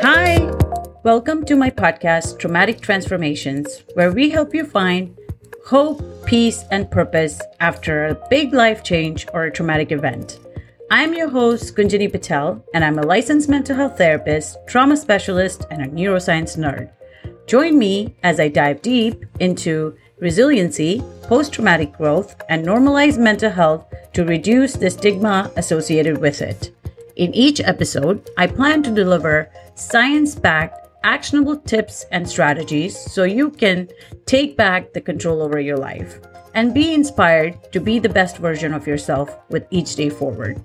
Hi, welcome to my podcast, Traumatic Transformations, where we help you find hope, peace, and purpose after a big life change or a traumatic event. I'm your host, Gunjani Patel, and I'm a licensed mental health therapist, trauma specialist, and a neuroscience nerd. Join me as I dive deep into resiliency, post traumatic growth, and normalized mental health to reduce the stigma associated with it. In each episode, I plan to deliver science backed, actionable tips and strategies so you can take back the control over your life and be inspired to be the best version of yourself with each day forward.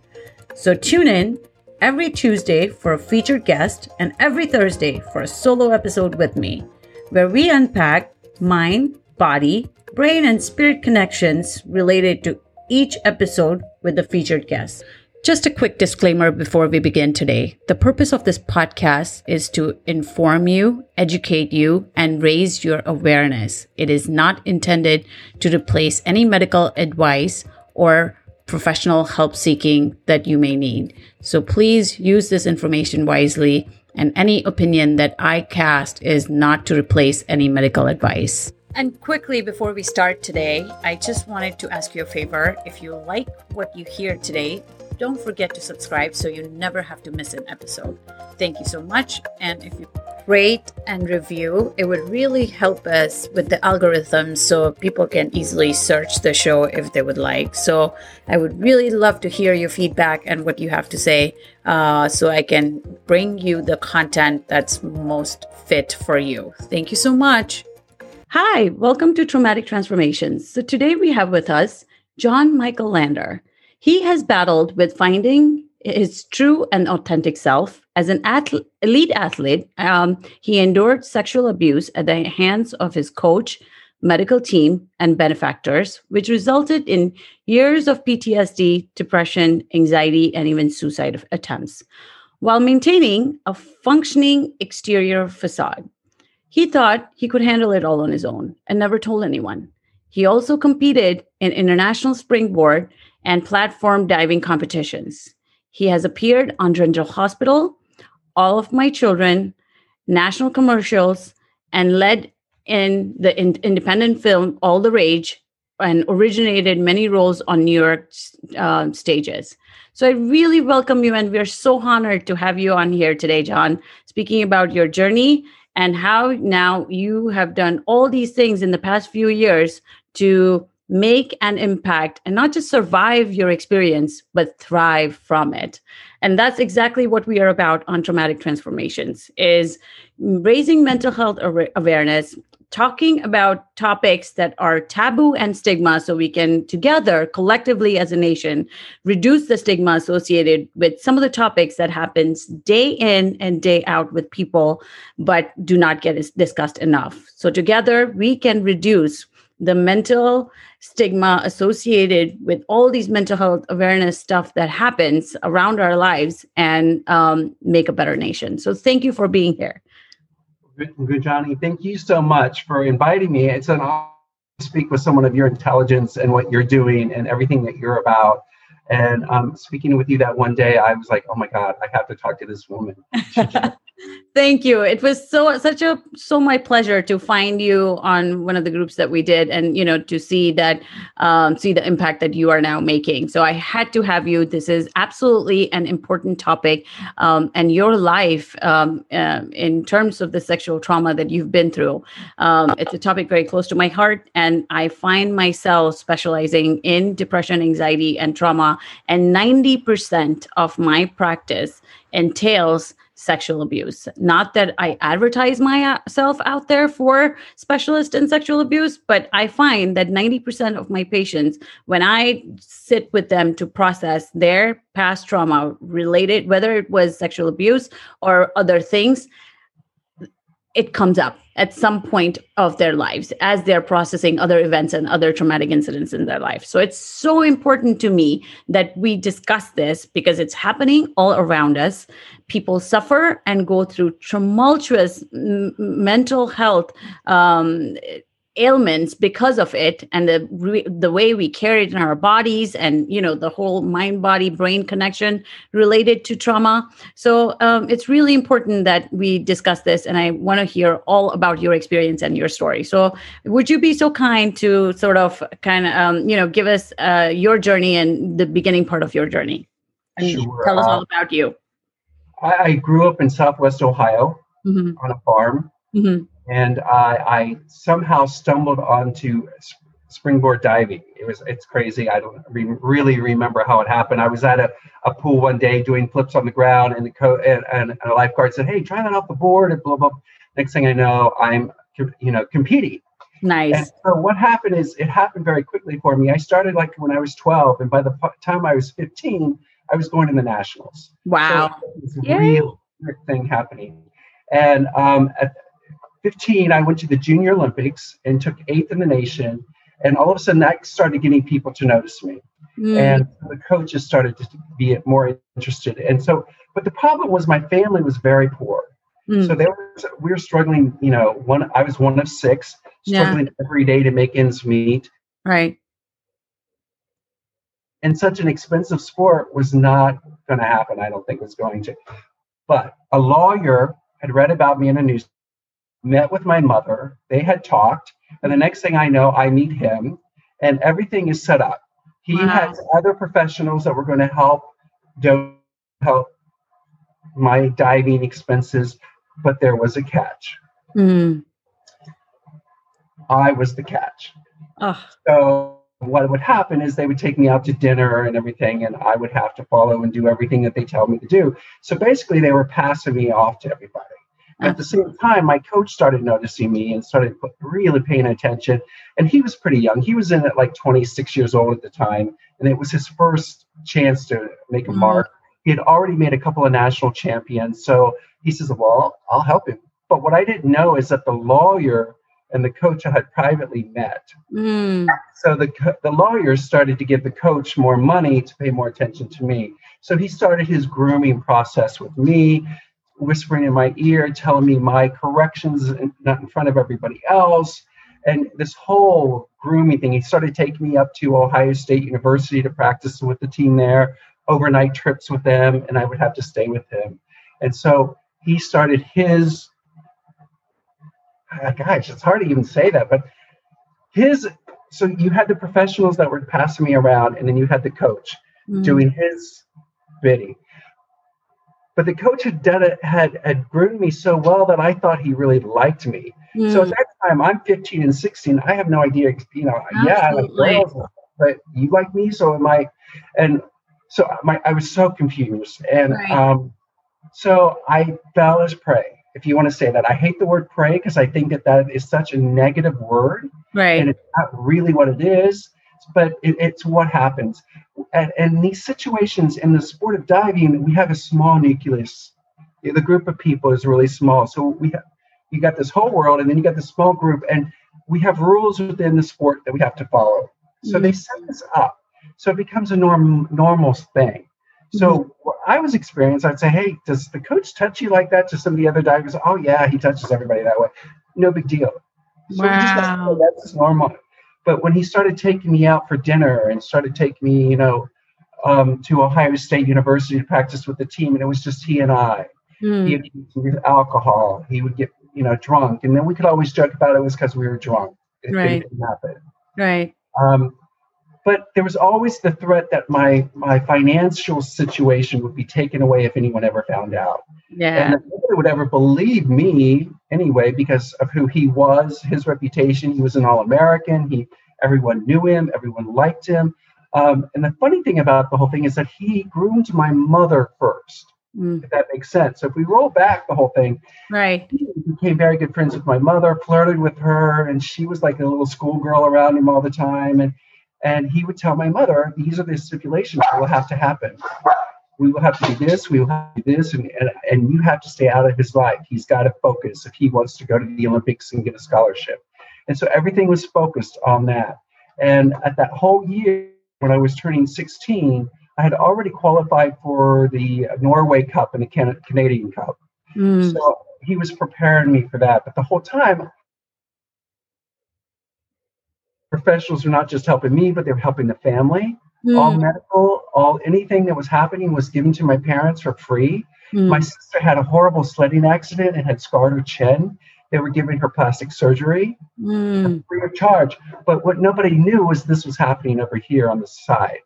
So tune in every Tuesday for a featured guest and every Thursday for a solo episode with me, where we unpack mind, body, brain, and spirit connections related to each episode with the featured guest. Just a quick disclaimer before we begin today. The purpose of this podcast is to inform you, educate you, and raise your awareness. It is not intended to replace any medical advice or professional help seeking that you may need. So please use this information wisely, and any opinion that I cast is not to replace any medical advice. And quickly before we start today, I just wanted to ask you a favor. If you like what you hear today, don't forget to subscribe so you never have to miss an episode. Thank you so much. And if you rate and review, it would really help us with the algorithms so people can easily search the show if they would like. So I would really love to hear your feedback and what you have to say uh, so I can bring you the content that's most fit for you. Thank you so much. Hi, welcome to Traumatic Transformations. So today we have with us John Michael Lander. He has battled with finding his true and authentic self. As an athlete, elite athlete, um, he endured sexual abuse at the hands of his coach, medical team, and benefactors, which resulted in years of PTSD, depression, anxiety, and even suicide attempts, while maintaining a functioning exterior facade. He thought he could handle it all on his own and never told anyone. He also competed in international springboard and platform diving competitions. He has appeared on General Hospital, All of My Children, national commercials, and led in the in- independent film All the Rage and originated many roles on New York uh, stages. So I really welcome you, and we're so honored to have you on here today, John, speaking about your journey and how now you have done all these things in the past few years to make an impact and not just survive your experience, but thrive from it. And that's exactly what we are about on traumatic transformations is raising mental health awareness, talking about topics that are taboo and stigma so we can together collectively as a nation reduce the stigma associated with some of the topics that happens day in and day out with people but do not get discussed enough so together we can reduce the mental stigma associated with all these mental health awareness stuff that happens around our lives and um, make a better nation. So thank you for being here. Good, Johnny. Thank you so much for inviting me. It's an honor to speak with someone of your intelligence and what you're doing and everything that you're about. And um, speaking with you that one day, I was like, oh my God, I have to talk to this woman. Thank you. It was so such a so my pleasure to find you on one of the groups that we did, and you know to see that um, see the impact that you are now making. So I had to have you. This is absolutely an important topic, um, and your life um, uh, in terms of the sexual trauma that you've been through. Um, it's a topic very close to my heart, and I find myself specializing in depression, anxiety, and trauma, and ninety percent of my practice entails sexual abuse. Not that I advertise myself out there for specialist in sexual abuse, but I find that 90% of my patients, when I sit with them to process their past trauma related, whether it was sexual abuse or other things, it comes up at some point of their lives as they're processing other events and other traumatic incidents in their life. So it's so important to me that we discuss this because it's happening all around us. People suffer and go through tumultuous m- mental health um, ailments because of it and the re- the way we carry it in our bodies and you know the whole mind body brain connection related to trauma. So um, it's really important that we discuss this and i want to hear all about your experience and your story. So would you be so kind to sort of kind of um, you know give us uh, your journey and the beginning part of your journey? And sure. tell us all uh, about you. I, I, grew up in southwest ohio mm-hmm. on a farm. Mm-hmm and I, I somehow stumbled onto springboard diving. It was it's crazy. I don't re- really remember how it happened. I was at a, a pool one day doing flips on the ground, and the co- and, and a lifeguard said, "Hey, try that off the board." And blah blah. Next thing I know, I'm you know competing. Nice. And so what happened is it happened very quickly for me. I started like when I was 12, and by the time I was 15, I was going to the nationals. Wow. So real thing happening. And um, at, 15, I went to the Junior Olympics and took eighth in the nation. And all of a sudden, that started getting people to notice me. Mm. And the coaches started to be more interested. And so, but the problem was my family was very poor. Mm. So they were, we were struggling, you know, one, I was one of six, struggling yeah. every day to make ends meet. Right. And such an expensive sport was not going to happen. I don't think it was going to. But a lawyer had read about me in a news met with my mother. They had talked. And the next thing I know, I meet him and everything is set up. He wow. has other professionals that were going to help do, help my diving expenses, but there was a catch. Mm. I was the catch. So what would happen is they would take me out to dinner and everything, and I would have to follow and do everything that they tell me to do. So basically, they were passing me off to everybody. At the same time, my coach started noticing me and started really paying attention. And he was pretty young. He was in at like 26 years old at the time, and it was his first chance to make a mm-hmm. mark. He had already made a couple of national champions. So he says, Well, I'll help him. But what I didn't know is that the lawyer and the coach I had privately met. Mm. So the, the lawyers started to give the coach more money to pay more attention to me. So he started his grooming process with me whispering in my ear, telling me my corrections, not in front of everybody else. And this whole grooming thing, he started taking me up to Ohio State University to practice with the team there, overnight trips with them, and I would have to stay with him. And so he started his, ah, gosh, it's hard to even say that, but his, so you had the professionals that were passing me around, and then you had the coach mm-hmm. doing his bidding. But the coach had done it, had had groomed me so well that I thought he really liked me. Mm. So at that time, I'm 15 and 16. I have no idea, you know. Absolutely. Yeah, I like girls, but you like me, so am I. And so my, I was so confused, and right. um, so I fell as prey. If you want to say that, I hate the word prey because I think that that is such a negative word, right? And it's not really what it is, but it, it's what happens and, and these situations in the sport of diving, we have a small nucleus. The group of people is really small. So we have you got this whole world, and then you got this small group, and we have rules within the sport that we have to follow. So mm-hmm. they set this up, so it becomes a norm normal thing. So mm-hmm. what I was experienced, I'd say, hey, does the coach touch you like that? To some of the other divers, oh yeah, he touches everybody that way. No big deal. So wow. Just, that's normal. But when he started taking me out for dinner and started taking me, you know, um, to Ohio State University to practice with the team, and it was just he and I. Mm. He would get alcohol. He would get, you know, drunk, and then we could always joke about it was because we were drunk. It right. didn't happen. Right. Um, but there was always the threat that my my financial situation would be taken away if anyone ever found out. Yeah. And nobody would ever believe me anyway because of who he was, his reputation. He was an All-American. He everyone knew him, everyone liked him. Um, and the funny thing about the whole thing is that he groomed my mother first. Mm. If that makes sense. So if we roll back the whole thing, right? He became very good friends with my mother, flirted with her, and she was like a little schoolgirl around him all the time. And and he would tell my mother, these are the stipulations that will have to happen. We will have to do this, we will have to do this, and, and, and you have to stay out of his life. He's got to focus if he wants to go to the Olympics and get a scholarship. And so everything was focused on that. And at that whole year, when I was turning 16, I had already qualified for the Norway Cup and the Can- Canadian Cup. Mm. So he was preparing me for that. But the whole time, professionals were not just helping me, but they were helping the family. Mm. All medical, all anything that was happening was given to my parents for free. Mm. My sister had a horrible sledding accident and had scarred her chin. They were giving her plastic surgery mm. free of charge. But what nobody knew was this was happening over here on the side.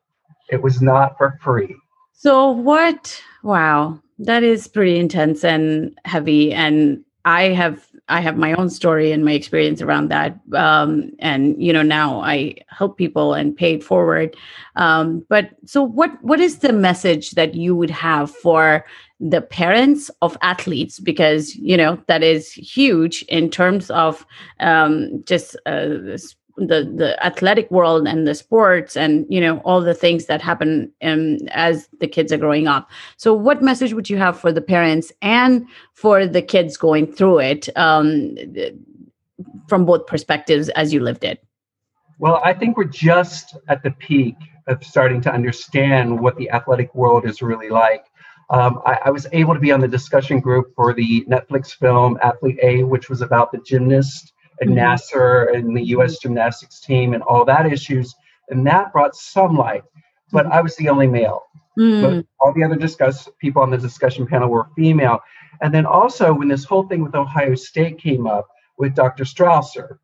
It was not for free. So, what? Wow, that is pretty intense and heavy. And I have I have my own story and my experience around that. Um, and you know, now I help people and pay it forward. Um, but so, what what is the message that you would have for the parents of athletes? Because you know that is huge in terms of um, just uh, the the athletic world and the sports and you know all the things that happen um, as the kids are growing up. So what message would you have for the parents and for the kids going through it um, from both perspectives as you lived it? Well i think we're just at the peak of starting to understand what the athletic world is really like. Um, I, I, was able to be on the discussion group for the Netflix film Athlete A, which was about the gymnast and mm-hmm. Nassar and the U.S. gymnastics team and all that issues, and that brought some light. But mm-hmm. I was the only male. Mm. But all the other discuss people on the discussion panel were female. And then also when this whole thing with Ohio State came up with Dr. Strausser,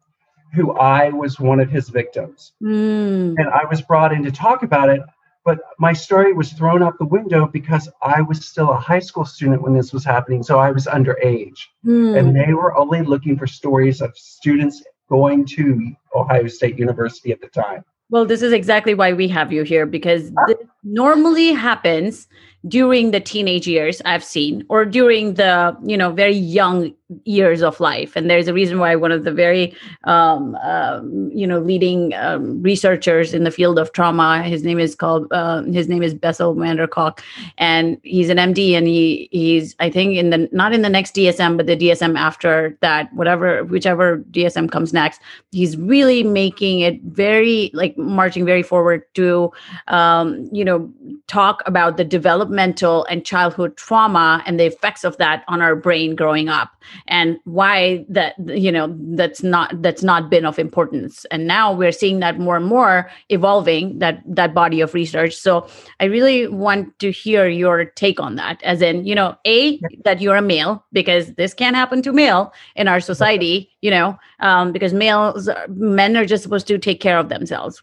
who I was one of his victims, mm. and I was brought in to talk about it. But my story was thrown out the window because I was still a high school student when this was happening. So I was underage. Mm. And they were only looking for stories of students going to Ohio State University at the time. Well, this is exactly why we have you here because this normally happens during the teenage years I've seen or during the, you know, very young years of life. And there's a reason why one of the very um, um, you know leading um, researchers in the field of trauma his name is called uh, his name is bessel van der kolk. And he's an md and he he's i think in the not in the next dsm but the dsm after that whatever whichever dsm comes next. He's really making it very like marching very forward to um, you know talk about the developmental and childhood trauma and the effects of that on our brain growing up and why that you know that's not that's not been of importance. And now we're seeing that more and more evolving that that body of research. So i really want to hear your take on that as in you know a that you're a male because this can't happen to male in our society you know um, because males men are just supposed to take care of themselves.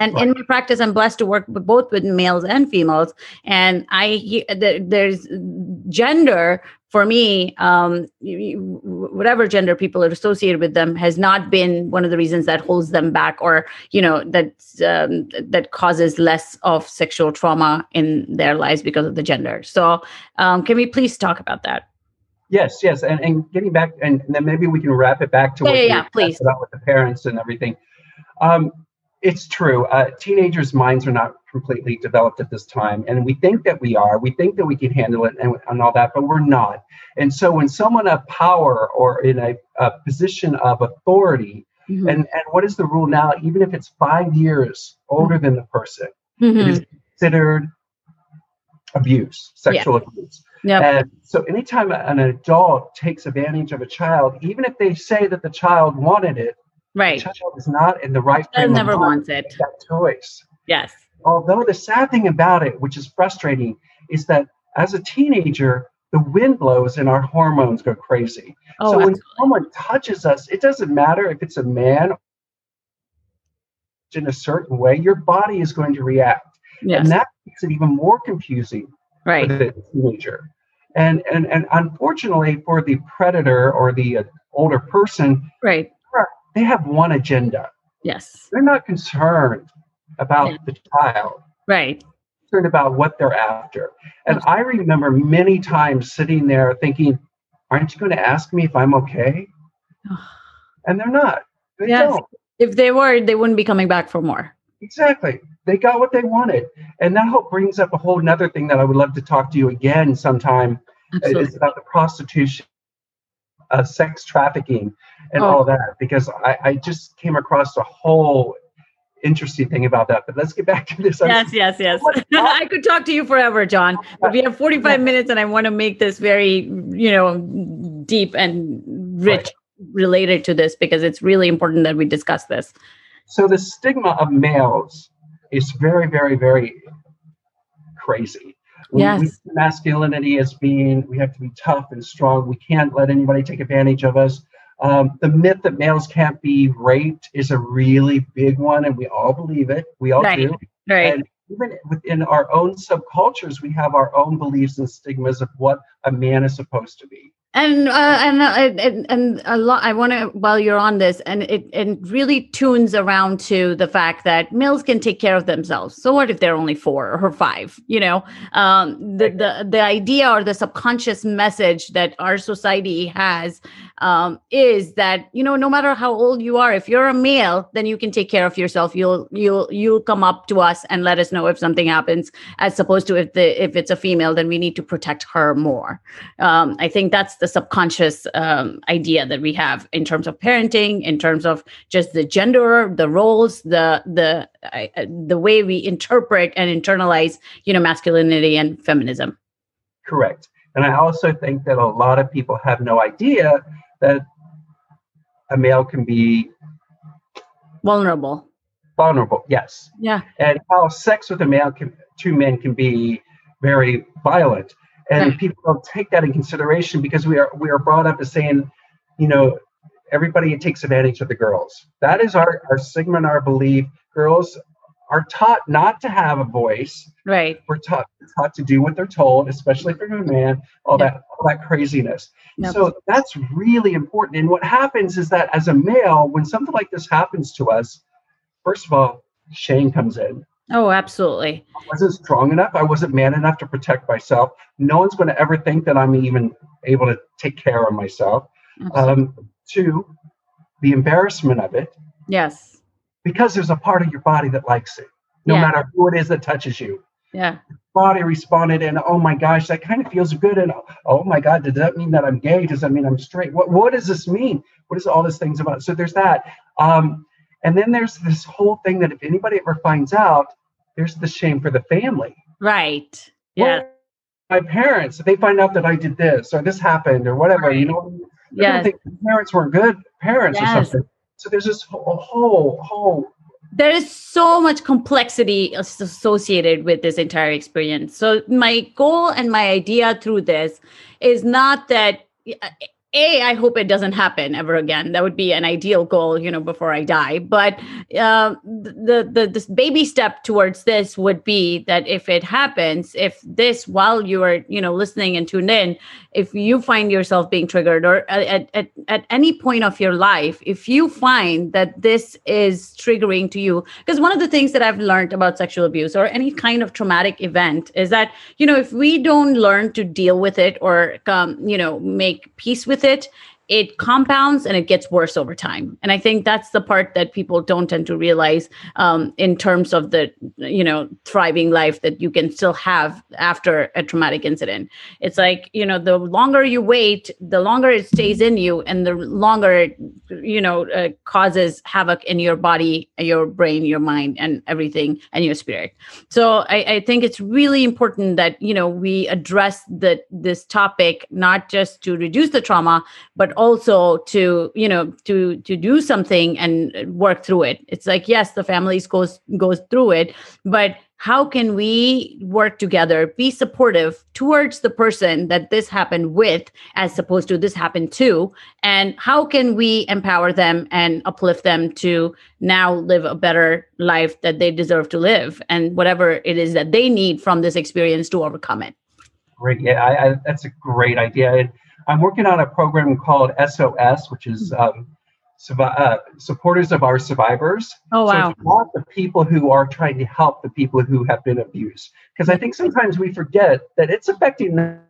And right. in my practice i'm blessed to work with both with males and females. And i there's gender for me um, whatever gender people are associated with them has not been one of the reasons that holds them back or you know that um, that causes less of sexual trauma in their lives because of the gender so um, can we please talk about that Yes, yes, and, and getting back, and, and then maybe we can wrap it back to yeah, what yeah, yeah please about with the parents and everything. Um, it's true. Uh, teenagers' minds are not completely developed at this time, and we think that we are. We think that we can handle it and, and all that, but we're not. And so, when someone of power or in a, a position of authority, mm-hmm. and and what is the rule now? Even if it's five years older than the person, mm-hmm. it is considered abuse, sexual yeah. abuse. Yep. And so, anytime an adult takes advantage of a child, even if they say that the child wanted it, Right. The child is not in the right frame never wants it. That choice. Yes. Although the sad thing about it, which is frustrating, is that as a teenager, the wind blows and our hormones go crazy. Oh, so when someone touches us, it doesn't matter if it's a man in a certain way, your body is going to react. Yes. And that makes it even more confusing right. for the teenager. And, and, and unfortunately for the predator or the uh, older person, right they have one agenda. Yes. They're not concerned about yeah. the child. Right. Concerned about what they're after. And I remember many times sitting there thinking, aren't you going to ask me if I'm okay? and they're not. They yes. Don't. If they were, they wouldn't be coming back for more. Exactly. They got what they wanted. And that whole brings up a whole nother thing that I would love to talk to you again sometime. Absolutely. It's about the prostitution uh, sex trafficking and oh. all that because I, I just came across a whole interesting thing about that. But let's get back to this. Yes, yes, yes. I could talk to you forever, John. But we have 45 minutes and I want to make this very, you know, deep and rich right. related to this because it's really important that we discuss this. So the stigma of males is very, very, very crazy. Yes. We masculinity as being we have to be tough and strong. We can't let anybody take advantage of us. Um, the myth that males can't be raped is a really big one, and we all believe it. We all right. do. Right. And even within our own subcultures, we have our own beliefs and stigmas of what a man is supposed to be and uh, and, uh, and and a lot i want to while you're on this and it, it really tunes around to the fact that males can take care of themselves. So what if they're only four or five you know? Um, the, the the idea or the subconscious message that our society has um, is that you know no matter how old you are if you're a male then you can take care of yourself. You'll you'll you'll come up to us and let us know if something happens as opposed to if the if it's a female then we need to protect her more. Um, i think that's the subconscious um, idea that we have in terms of parenting in terms of just the gender the roles the the uh, the way we interpret and internalize you know masculinity and feminism correct and i also think that a lot of people have no idea that a male can be vulnerable. Vulnerable, yes. Yeah. And how sex with a male can, two men can be very violent. And right. people don't take that in consideration because we are we are brought up as saying, you know, everybody takes advantage of the girls. That is our, our stigma and our belief. Girls are taught not to have a voice. Right. We're taught taught to do what they're told, especially from a man. All yep. that all that craziness. Yep. So that's really important. And what happens is that as a male, when something like this happens to us, first of all, shame comes in. Oh, absolutely. I wasn't strong enough. I wasn't man enough to protect myself. No one's going to ever think that I'm even able to take care of myself. Um, two, the embarrassment of it. Yes because there's a part of your body that likes it, no yeah. matter who it is that touches you. Yeah. Body responded, and oh my gosh, that kind of feels good. And oh my God, does that mean that I'm gay? Does that mean I'm straight? What What does this mean? What is all these things about? So there's that. Um, and then there's this whole thing that if anybody ever finds out, there's the shame for the family. Right. Yeah. Well, my parents, if they find out that I did this or this happened or whatever, right. you know, yeah, think parents weren't good parents yes. or something. So there's this whole, whole, whole there is so much complexity associated with this entire experience. So my goal and my idea through this is not that a i hope it doesn't happen ever again. That would be an ideal goal you know before i die. But uh, the the this baby step towards this would be that if it happens if this while you are you know listening and tuned in if you find yourself being triggered or at, at, at any point of your life if you find that this is triggering to you because one of the things that i've learned about sexual abuse or any kind of traumatic event is that you know if we don't learn to deal with it or um, you know make peace with it it compounds and it gets worse over time. And i think that's the part that people don't tend to realize um, in terms of the you know thriving life that you can still have after a traumatic incident. It's like you know the longer you wait the longer it stays in you and the longer it you know uh, causes havoc in your body your brain your mind and everything and your spirit. So I, I think it's really important that you know we address the this topic not just to reduce the trauma but also to you know to to do something and work through it. It's like yes the families goes goes through it but how can we work together be supportive towards the person that this happened with as opposed to this happened to? And how can we empower them and uplift them to now live a better life that they deserve to live and whatever it is that they need from this experience to overcome it? Great. Yeah I, I, that's a great idea I'm working on a program called SOS, which is um, uh, supporters of our survivors. Oh wow! So not the people who are trying to help the people who have been abused, because I think sometimes we forget that it's affecting them.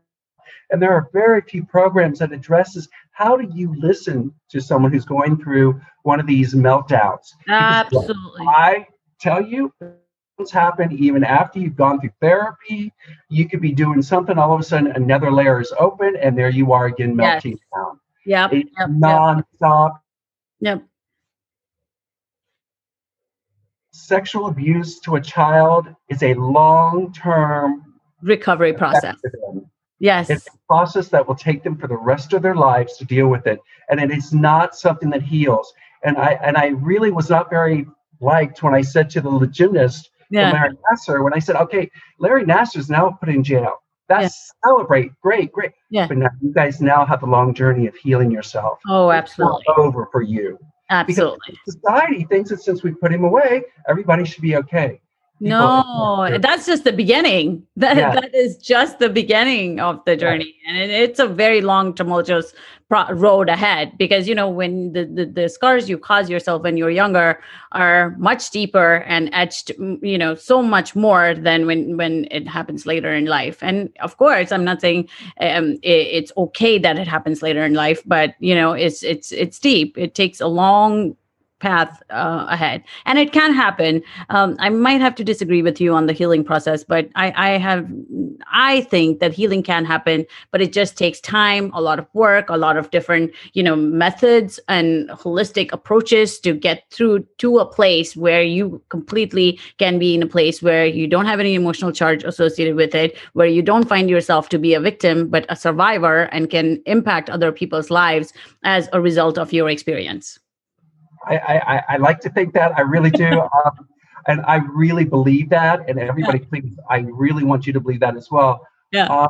And there are very few programs that addresses how do you listen to someone who's going through one of these meltdowns. Absolutely. I tell you, happen even after you've gone through therapy. You could be doing something, all of a sudden another layer is open, and there you are again melting yes. down. Yep. It's yep. nonstop. Yep. Sexual abuse to a child is a long-term recovery process. Yes. It's a process that will take them for the rest of their lives to deal with it. And it is not something that heals. And I and I really was not very liked when I said to the gymnast, Yeah. Larry Nassar, when I said, okay, Larry Nassar is now put in jail. That's celebrate. Great, great. Yeah. But now you guys now have the long journey of healing yourself. Oh, absolutely. over for you. Absolutely. Society thinks that since we put him away, everybody should be okay. No, that's just the beginning. That Yeah. that is just the beginning of the journey, and it, it's a very long, tumultuous pro- road ahead. Because you know, when the, the the scars you cause yourself when you're younger are much deeper and etched, you know, so much more than when when it happens later in life. And of course, I'm not saying um, it, it's okay that it happens later in life, but you know, it's it's it's deep. It takes a long path uh, ahead. And it can happen. Um, i might have to disagree with you on the healing process but I, I have i think that healing can happen but it just takes time a lot of work a lot of different you know methods and holistic approaches to get through to a place where you completely can be in a place where you don't have any emotional charge associated with it where you don't find yourself to be a victim but a survivor and can impact other people's lives as a result of your experience I, I, I- like to think that. I really do. um, and I really believe that. And everybody, please, I really want you to believe that as well. Yeah. Um,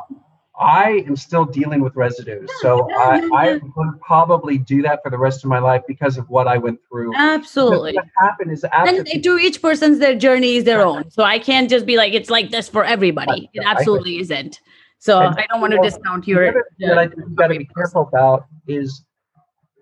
I am still dealing with residues. So yeah, I, yeah, I would probably do that for the rest of my life because of what I went through. Because absolutely What happened is after and to each person's their journey is their own so i can't just be like it's like this for everybody it Right, I agree. absolutely isn't so And i don't want to discount the your other thing that I think you got to be careful about is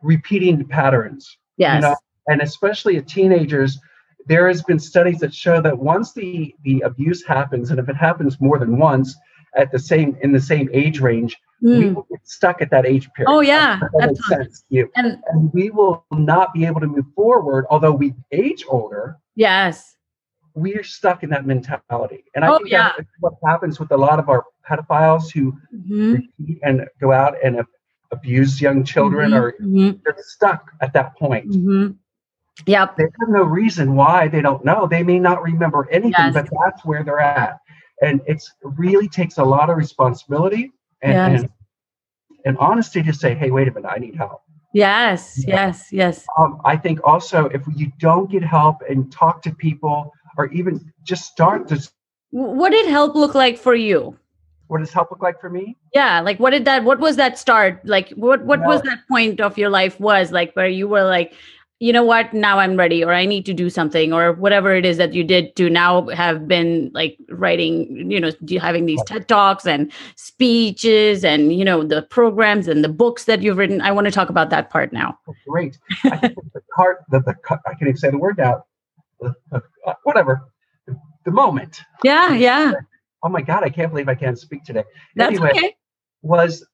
repeating patterns. yes you know, and especially at teenagers there has been studies that show that once the the abuse happens and if it happens more than once at the same in the same age range we Mm. will get stuck at that age period. Oh, yeah, That makes sense you. And and we will not be able to move forward although we age older. Yes. We're stuck in that mentality. And i Oh, think yeah. that's what happens with a lot of our pedophiles who Mhm, and go out and abuse young children mhm, or mhm, they're stuck at that point. Mhm. Yep they have no reason why they don't know. They may not remember anything, Yes. but that's where they're at. And it's really takes a lot of responsibility and, Yes. and, and honesty to say, hey, wait a minute, I need help. yes yes yes Um, I think also if you don't get help and talk to people or even just start to what did help look like for you what does help look like for me? yeah like what did that what was that start like what what was that point of your life was like where you were like you know what now i'm ready or i need to do something or whatever it is that you did to now have been like writing you know having these ted talks and speeches and you know the programs and the books that you've written i want to talk about that part now Oh, great. I think the part that the, I can't even say the word now. The, uh, whatever. The, the moment. yeah yeah Oh my God, I can't believe I can't speak today. that's anyway, okay was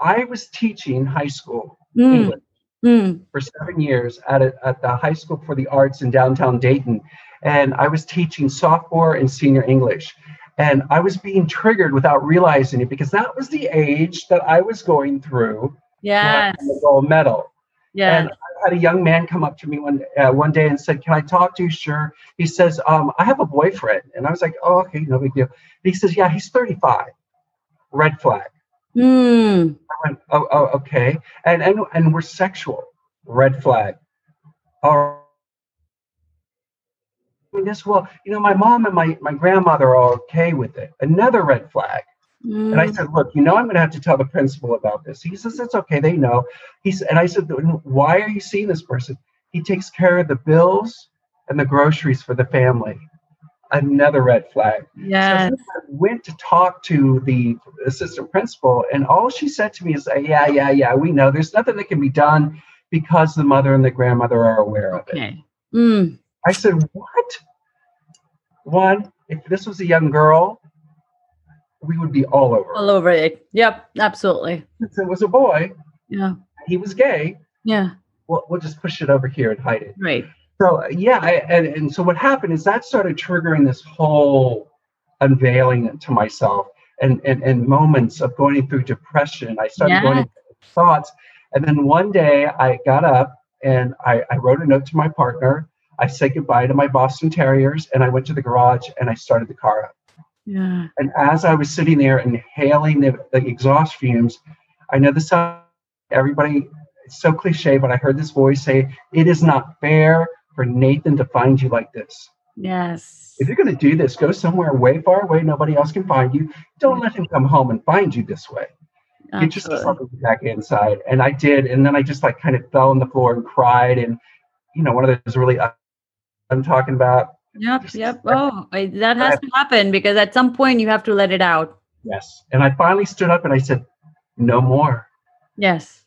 I was teaching high school Mm, English mm, for seven years at, a, at the High School for the Arts in downtown Dayton. And I was teaching sophomore and senior English. And I was being triggered without realizing it because that was the age that I was going through when I yes the gold medal. yeah And I had a young man come up to me one uh, one day and said, "Can I talk to you?" Sure. He says, um, "I have a boyfriend," and I was like, "Oh, okay, no big deal." He says, "Yeah, he's 35." Red flag. Mm, I went, oh, oh, okay. And and and we're sexual. Red flag. All right. This well, you know, my mom and my my grandmother are okay with it. Another red flag. And I mm. said, look, you know, I'm going to have to tell the principal about this. He says it's okay. They know. He's and I said, why are you seeing this person? He takes care of the bills and the groceries for the family. Another red flag. So I went to talk to the assistant principal, and all she said to me is, "Yeah, yeah, yeah, we know. There's nothing that can be done because the mother and the grandmother are aware of it." okay mm, I said, "What? One, if this was a young girl, we would be all over. all over it yep absolutely If it was a boy, yeah he was gay. yeah Well, we'll just push it over here and hide it." right So uh, yeah, I, and and so what happened is that started triggering this whole unveiling to myself and and, and moments of going through depression. I started going Yeah. into thoughts, and then one day I got up and I, I wrote a note to my partner. I said goodbye to my Boston Terriers, and I went to the garage and I started the car up. yeah And as I was sitting there inhaling the, the exhaust fumes, I know this everybody it's so cliche, but I heard this voice say, It is not fair for Nathan to find you like this. Yes. If you're going to do this, go somewhere way far away, nobody else can find you. Don't let him come home and find you this way. Get yourself back inside. And I did. And then I just like kind of fell on the floor and cried. And, you know, one of those really, uh, I'm talking about. Yep. Just, yep. Oh, that has to happen because at some point you have to let it out. Yes. And I finally stood up and I said, no more. Yes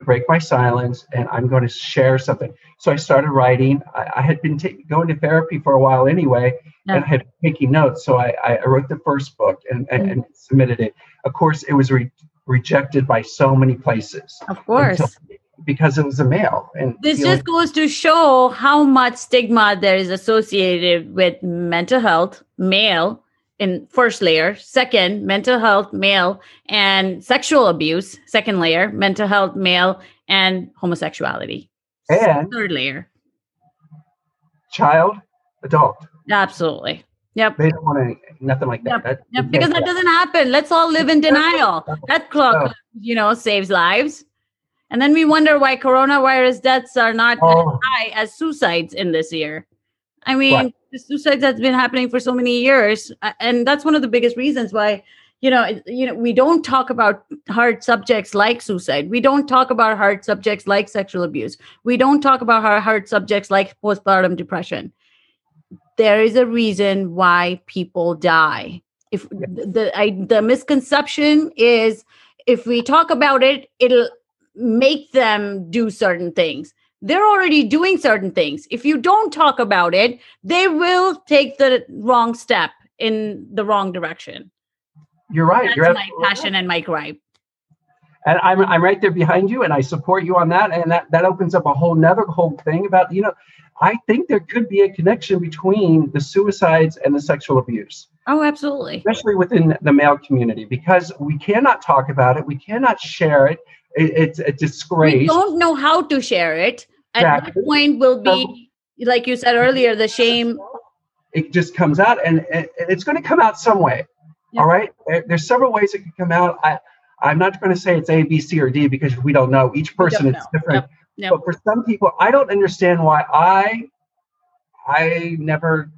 break my silence and I'm going to share something. So I started writing. I, I had been t- going to therapy for a while anyway, yeah. and I had taking notes. So I, I wrote the first book and, and, mm and submitted it. Of course, it was re- rejected by so many places. Of course. Until, because it was a male. And this just goes to show how much stigma there is associated with mental health, male, in first layer. Second mental health male and sexual abuse. Second layer mental health male and homosexuality. And third layer. child adult. Absolutely. Yep. They don't want any nothing like that, yep. that yep. because that doesn't happen. Let's all live in denial. That clock oh. you know saves lives. And then we wonder why coronavirus deaths are not oh. as high as suicides in this year i mean right. suicides has been happening for so many years uh, and that's one of the biggest reasons why you know you know we don't talk about hard subjects like suicide. We don't talk about hard subjects like sexual abuse. We don't talk about hard subjects like postpartum depression. There is a reason why people die. If the I, the misconception is if we talk about it it'll make them do certain things they're already doing certain things. If you don't talk about it, they will take the wrong step in the wrong direction. You're right. That's You're my passion right. and my gripe. And I'm, I'm right there behind you and I support you on that. And that, that opens up a whole nother whole thing about, you know, I think there could be a connection between the suicides and the sexual abuse. Oh, absolutely. Especially within the male community, because we cannot talk about it, we cannot share it. it it's a disgrace. We don't know how to share it. At that point will be, like you said earlier, the shame. It just comes out, and, and it's going to come out some way. Yeah. All right. There's several ways it can come out. I, I'm not going to say it's A, B, C, or D because we don't know. Each person is different. But for some people, I don't understand why I I never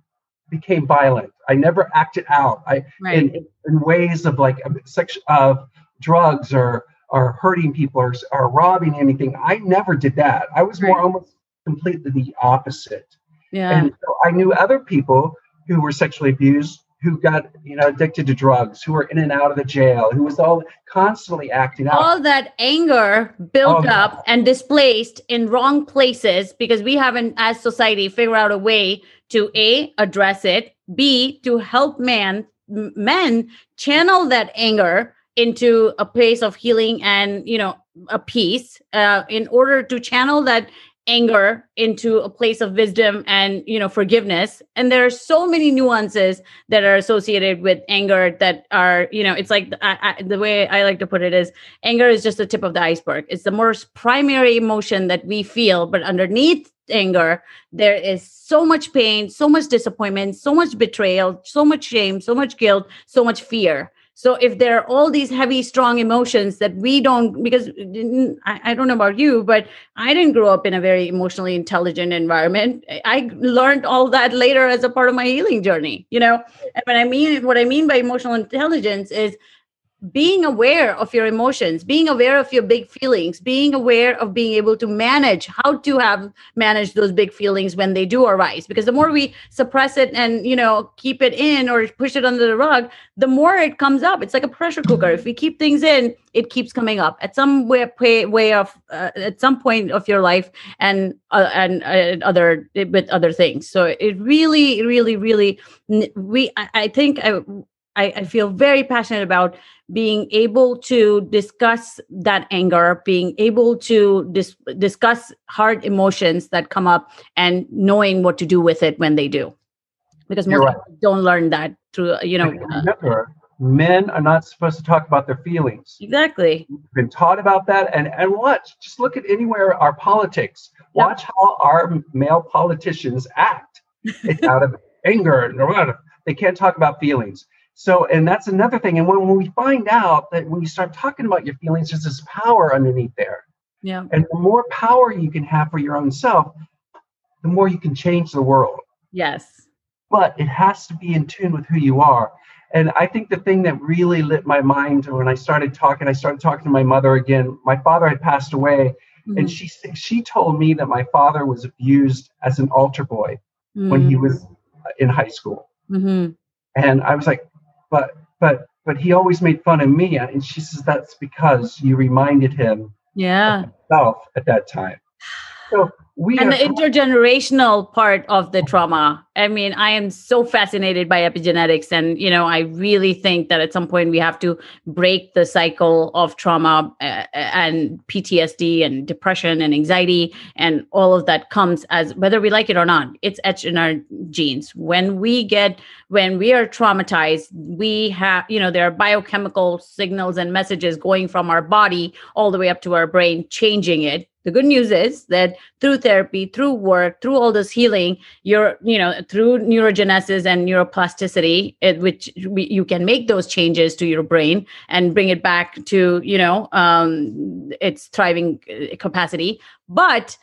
became violent. I never acted out. I right. in, in ways of like sex of drugs or or hurting people or, or robbing anything. I never did that. I was right. more almost completely the opposite. Yeah. And so I knew other people who were sexually abused who got you know addicted to drugs who were in and out of the jail who was all constantly acting out all that anger built oh, up and displaced in wrong places because we haven't as society figure out a way to a address it b to help man men channel that anger into a place of healing and you know a peace uh, in order to channel that anger into a place of wisdom and you know forgiveness. And there are so many nuances that are associated with anger that are you know it's like I, I, the way i like to put it is anger is just the tip of the iceberg. It's the most primary emotion that we feel but underneath anger there is so much pain so much disappointment so much betrayal so much shame so much guilt so much fear so if there are all these heavy, strong emotions that we don't, because I, don't know about you, but I didn't grow up in a very emotionally intelligent environment. I learned all that later as a part of my healing journey, you know? And what I mean, what I mean by emotional intelligence is being aware of your emotions being aware of your big feelings being aware of being able to manage how to have manage those big feelings when they do arise. Because the more we suppress it and you know keep it in or push it under the rug the more it comes up. It's like a pressure cooker. If we keep things in it keeps coming up. At some way, way, of uh, at some point of your life and uh, and uh, other with other things. So it really really really we i, I think I, I feel very passionate about being able to discuss that anger, being able to dis- discuss hard emotions that come up, and knowing what to do with it when they do. Because most right. people don't learn that through, you know. Uh, remember, men are not supposed to talk about their feelings. Exactly. We've been taught about that, and and watch. Just look at anywhere our politics. Watch yep. how our male politicians act. It's out of anger. They can't talk about feelings. So, and that's another thing. And when, when we find out that when you start talking about your feelings, there's this power underneath there. Yeah. And the more power you can have for your own self, the more you can change the world. Yes. But it has to be in tune with who you are. And I think the thing that really lit my mind when I started talking, I started talking to my mother again. My father had passed away, mm-hmm. and she she told me that my father was abused as an altar boy mm-hmm. when he mm. was in high school. Mm-hmm. And I was like, but but but he always made fun of me. And she says that's because you reminded him yeah of at that time. So we and the intergenerational part of the trauma. I mean i am so fascinated by epigenetics and you know i really think that at some point we have to break the cycle of trauma uh, and ptsd and depression and anxiety and all of that comes as whether we like it or not it's etched in our genes. When we get when we are traumatized we have you know there are biochemical signals and messages going from our body all the way up to our brain changing it the good news is that through therapy through work through all this healing you're you know through neurogenesis and neuroplasticity it, which we, you can make those changes to your brain and bring it back to you know um, its thriving uh, capacity. But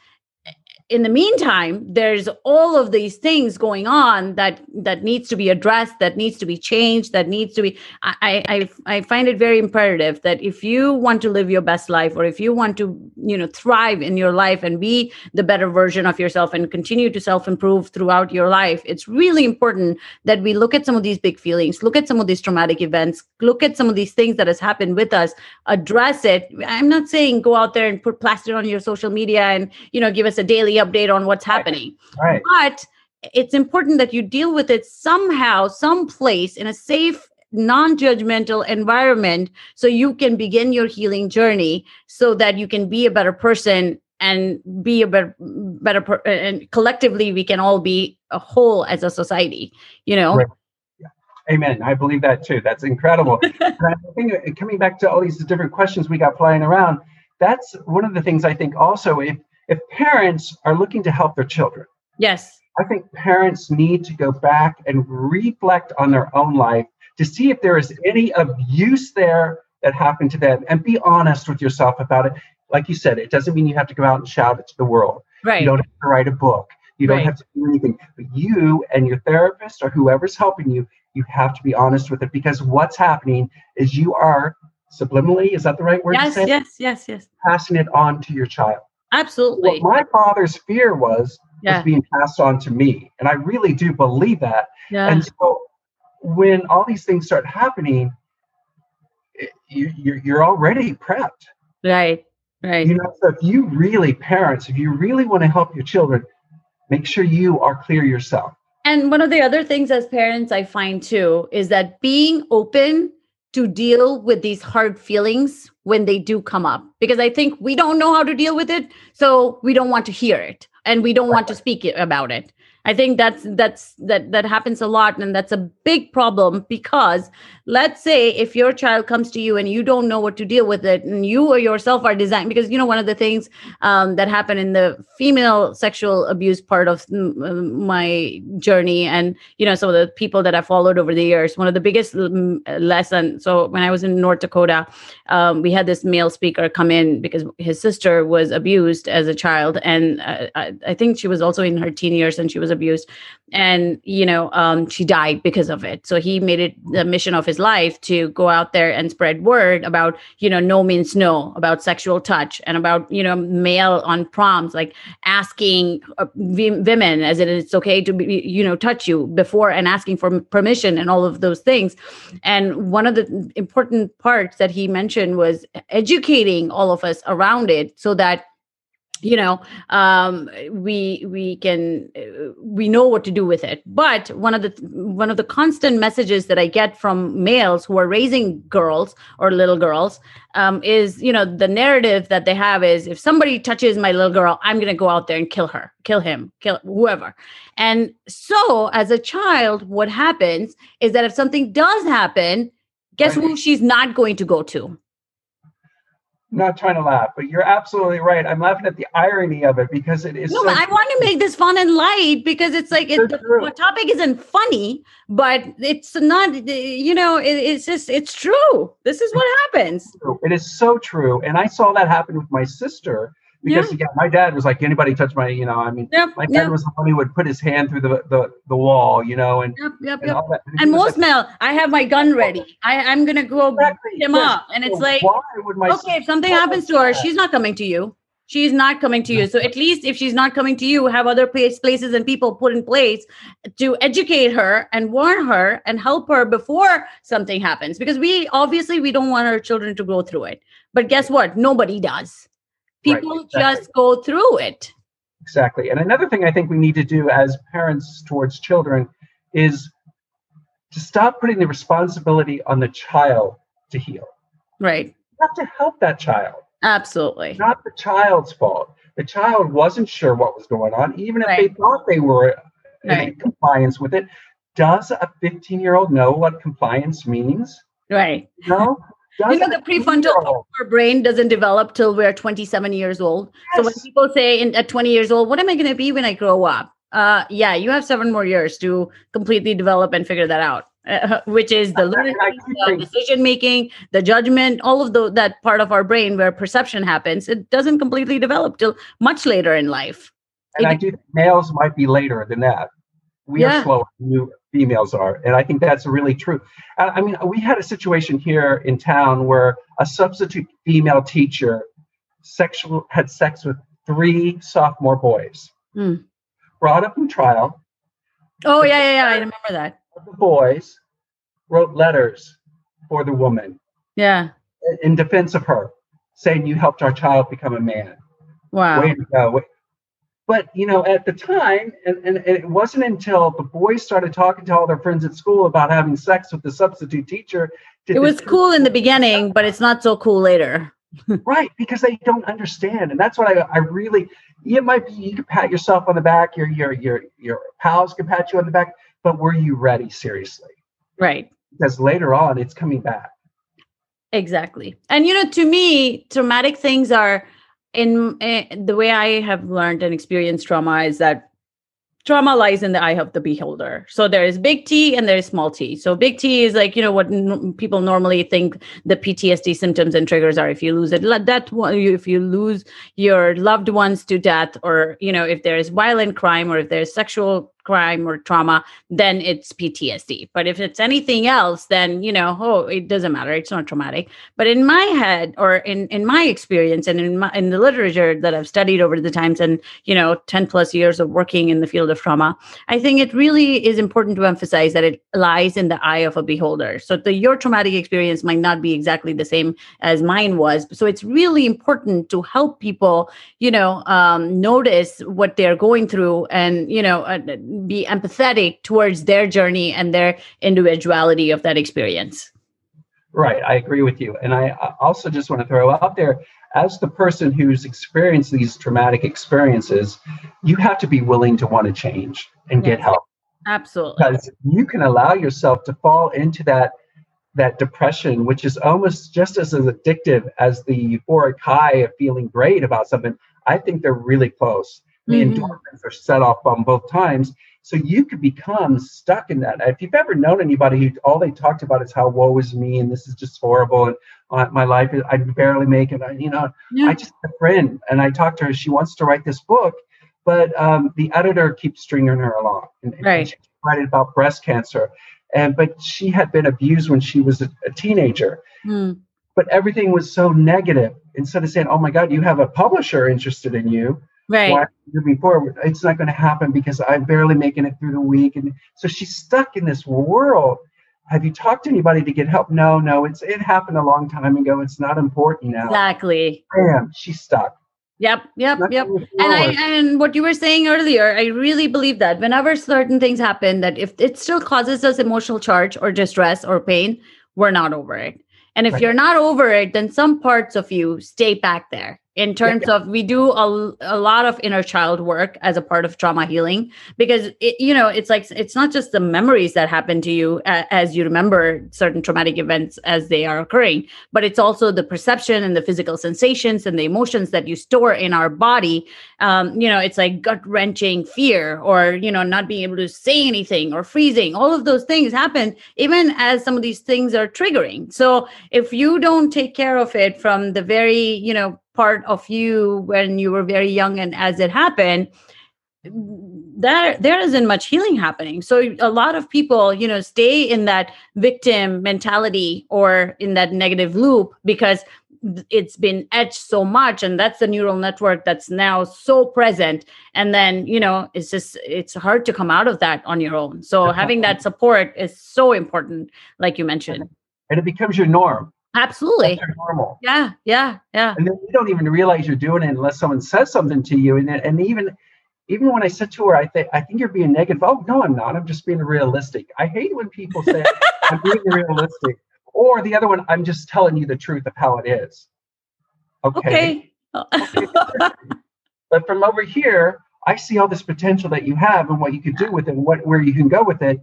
in the meantime there's all of these things going on that that needs to be addressed that needs to be changed that needs to be I, I i find it very imperative that if you want to live your best life or if you want to you know thrive in your life and be the better version of yourself and continue to self improve throughout your life it's really important that we look at some of these big feelings look at some of these traumatic events look at some of these things that has happened with us address it. I'm not saying go out there and put plaster on your social media and you know give us a daily update on what's happening. Right. But it's important that you deal with it somehow, someplace in a safe, non-judgmental environment so you can begin your healing journey so that you can be a better person and be a better better per- and collectively we can all be a whole as a society you know right. amen i believe that too that's incredible I think uh, coming back to all these different questions we got flying around that's one of the things i think also if if parents are looking to help their children, yes, I think parents need to go back and reflect on their own life to see if there is any abuse there that happened to them and be honest with yourself about it. Like you said, it doesn't mean you have to go out and shout it to the world. Right. You don't have to write a book. You don't right. have to do anything. But you and your therapist or whoever's helping you, you have to be honest with it because what's happening is you are subliminally, is that the right word? Yes, yes, yes, yes. Passing it on to your child. Absolutely. What my father's fear was yeah. was being passed on to me, and I really do believe that. Yeah. And so when all these things start happening, you, you're you're already prepped. Right. Right. You know, so if you really parents, if you really want to help your children, make sure you are clear yourself. And one of the other things as parents I find too is that being open to deal with these hard feelings when they do come up because I think we don't know how to deal with it. So we don't want to hear it and we don't want to speak about it. I think that's that's that that happens a lot and that's a big problem because let's say if your child comes to you and you don't know what to deal with it and you or yourself are designed because you know one of the things um, that happened in the female sexual abuse part of my journey and you know some of the people that i followed over the years one of the biggest lesson so when i was in north dakota um, we had this male speaker come in because his sister was abused as a child and uh, I, I think she was also in her teen years and she was abused and you know um, she died because of it. So he made it the mission of his life to go out there and spread word about you know no means no about sexual touch and about you know male on proms like asking uh, women as it it's okay to be, you know touch you before and asking for permission and all of those things. And one of the important parts that he mentioned was educating all of us around it so that you know um, we we can we know what to do with it. But one of the one of the constant messages that i get from males who are raising girls or little girls um, is you know the narrative that they have is if somebody touches my little girl i'm going to go out there and kill her kill him kill whoever. And so as a child what happens is that if something does happen guess who she's not going to go to not trying to laugh, but you're absolutely right. I'm laughing at the irony of it because it is. No, so I want to make this fun and light because it's like it, the, the, topic isn't funny, but it's not. Eh, you know, it, it's just it's true. This is what happens. It is so true, and I saw that happen with my sister Because yeah. yeah. my dad was like anybody touch my, you know, I mean, yep, my dad yep. was the one who would put his hand through the the, the wall, you know, and yep, yep, and, yep. and, and most like, male, I have my gun ready. I I'm gonna go exactly, him yes. up, and it's like, okay, if something happens to her, she's not coming to you. She's not coming to you. So at least if she's not coming to you, have other place, places and people put in place to educate her and warn her and help her before something happens. Because we obviously we don't want our children to go through it. But guess what? Nobody does. People right, exactly. just go through it. Exactly. And another thing I think we need to do as parents towards children is to stop putting the responsibility on the child to heal. Right. You have to help that child. Absolutely. It's not the child's fault. The child wasn't sure what was going on, even if right. they thought they were right. in compliance with it. Does a 15 year old know what compliance means? Right. No. You know, the prefrontal our brain doesn't develop till we're 27 years old. Yes. So when people say in, at 20 years old, what am I going to be when I grow up? Uh, yeah, you have seven more years to completely develop and figure that out. Uh, which is the learning, the decision making, the judgment, all of the, that part of our brain where perception happens, it doesn't completely develop till much later in life. And it, I do think males might be later than that. We yeah. are slower females are. And I think that's really true. I mean, we had a situation here in town where a substitute female teacher sexual had sex with three sophomore boys. Mm. Brought up in trial. Oh, yeah, yeah, yeah. I remember that the boys wrote letters for the woman. Yeah. In defense of her, saying you helped our child become a man. Wow. Way to go. But you know, at the time, and, and, it wasn't until the boys started talking to all their friends at school about having sex with the substitute teacher. It was cool in the beginning, but it's not so cool later. right, because they don't understand, and that's what I, I really. It might be you can pat yourself on the back. Your your your your pals can pat you on the back but were you ready seriously? Right. Because later on, it's coming back. Exactly. And, you know, to me, traumatic things are in, in the way I have learned and experienced trauma is that trauma lies in the eye of the beholder. So there is big T and there is small t. So big T is like, you know, what n- people normally think the PTSD symptoms and triggers are if you lose it, that if you lose your loved ones to death, or, you know, if there is violent crime or if there's sexual crime or trauma, then it's PTSD. But if it's anything else, then you know, oh, it doesn't matter. It's not traumatic. But in my head, or in in my experience, and in my in the literature that I've studied over the times, and you know, ten plus years of working in the field of trauma, I think it really is important to emphasize that it lies in the eye of a beholder. So the your traumatic experience might not be exactly the same as mine was. So it's really important to help people, you know, um, notice what they're going through, and you know. Uh, be empathetic towards their journey and their individuality of that experience. Right, I agree with you. And I also just want to throw out there as the person who's experienced these traumatic experiences, you have to be willing to want to change and yes. get help. Absolutely. Because you can allow yourself to fall into that that depression, which is almost just as addictive as the euphoric high of feeling great about something. I think they're really close. The mm-hmm. endorphins are set off on both times. So you could become stuck in that. If you've ever known anybody who all they talked about is how woe is me and this is just horrible and uh, my life I barely make it. I, you know, yeah. I just had a friend and I talked to her. She wants to write this book, but um, the editor keeps stringing her along. And, right. She's writing about breast cancer, and but she had been abused when she was a, a teenager. Mm. But everything was so negative. Instead of saying, "Oh my God, you have a publisher interested in you," right. moving forward it's not going to happen because i'm barely making it through the week and so she's stuck in this world. Have you talked to anybody to get help? No no it's it happened a long time ago. It's not important now. Exactly. Bam she's stuck. Yep, yep, yep. And I and what you were saying earlier, I really believe that whenever certain things happen, that if it still causes us emotional charge or distress or pain, we're not over it. And if right. you're not over it, then some parts of you stay back there in terms yeah, yeah. of we do a, a lot of inner child work as a part of trauma healing because it, you know it's like it's not just the memories that happen to you uh, as you remember certain traumatic events as they are occurring but it's also the perception and the physical sensations and the emotions that you store in our body. Um, you know it's like gut wrenching fear or you know not being able to say anything or freezing. All of those things happen even as some of these things are triggering. So if you don't take care of it from the very you know part of you when you were very young and as it happened there there isn't much healing happening. So a lot of people you know stay in that victim mentality or in that negative loop because it's been etched so much and that's the neural network that's now so present. And then you know it's just it's hard to come out of that on your own. So having that support is so important like you mentioned. And it becomes your norm absolutely normal yeah yeah yeah and then you don't even realize you're doing it unless someone says something to you and and even even when I said to her, I think I think you're being negative. Oh no, I'm not. I'm just being realistic. I hate when people say I'm being realistic. Or the other one, I'm just telling you the truth of how it is. Okay. okay. but from over here, I see all this potential that you have and what you could do with it and what where you can go with it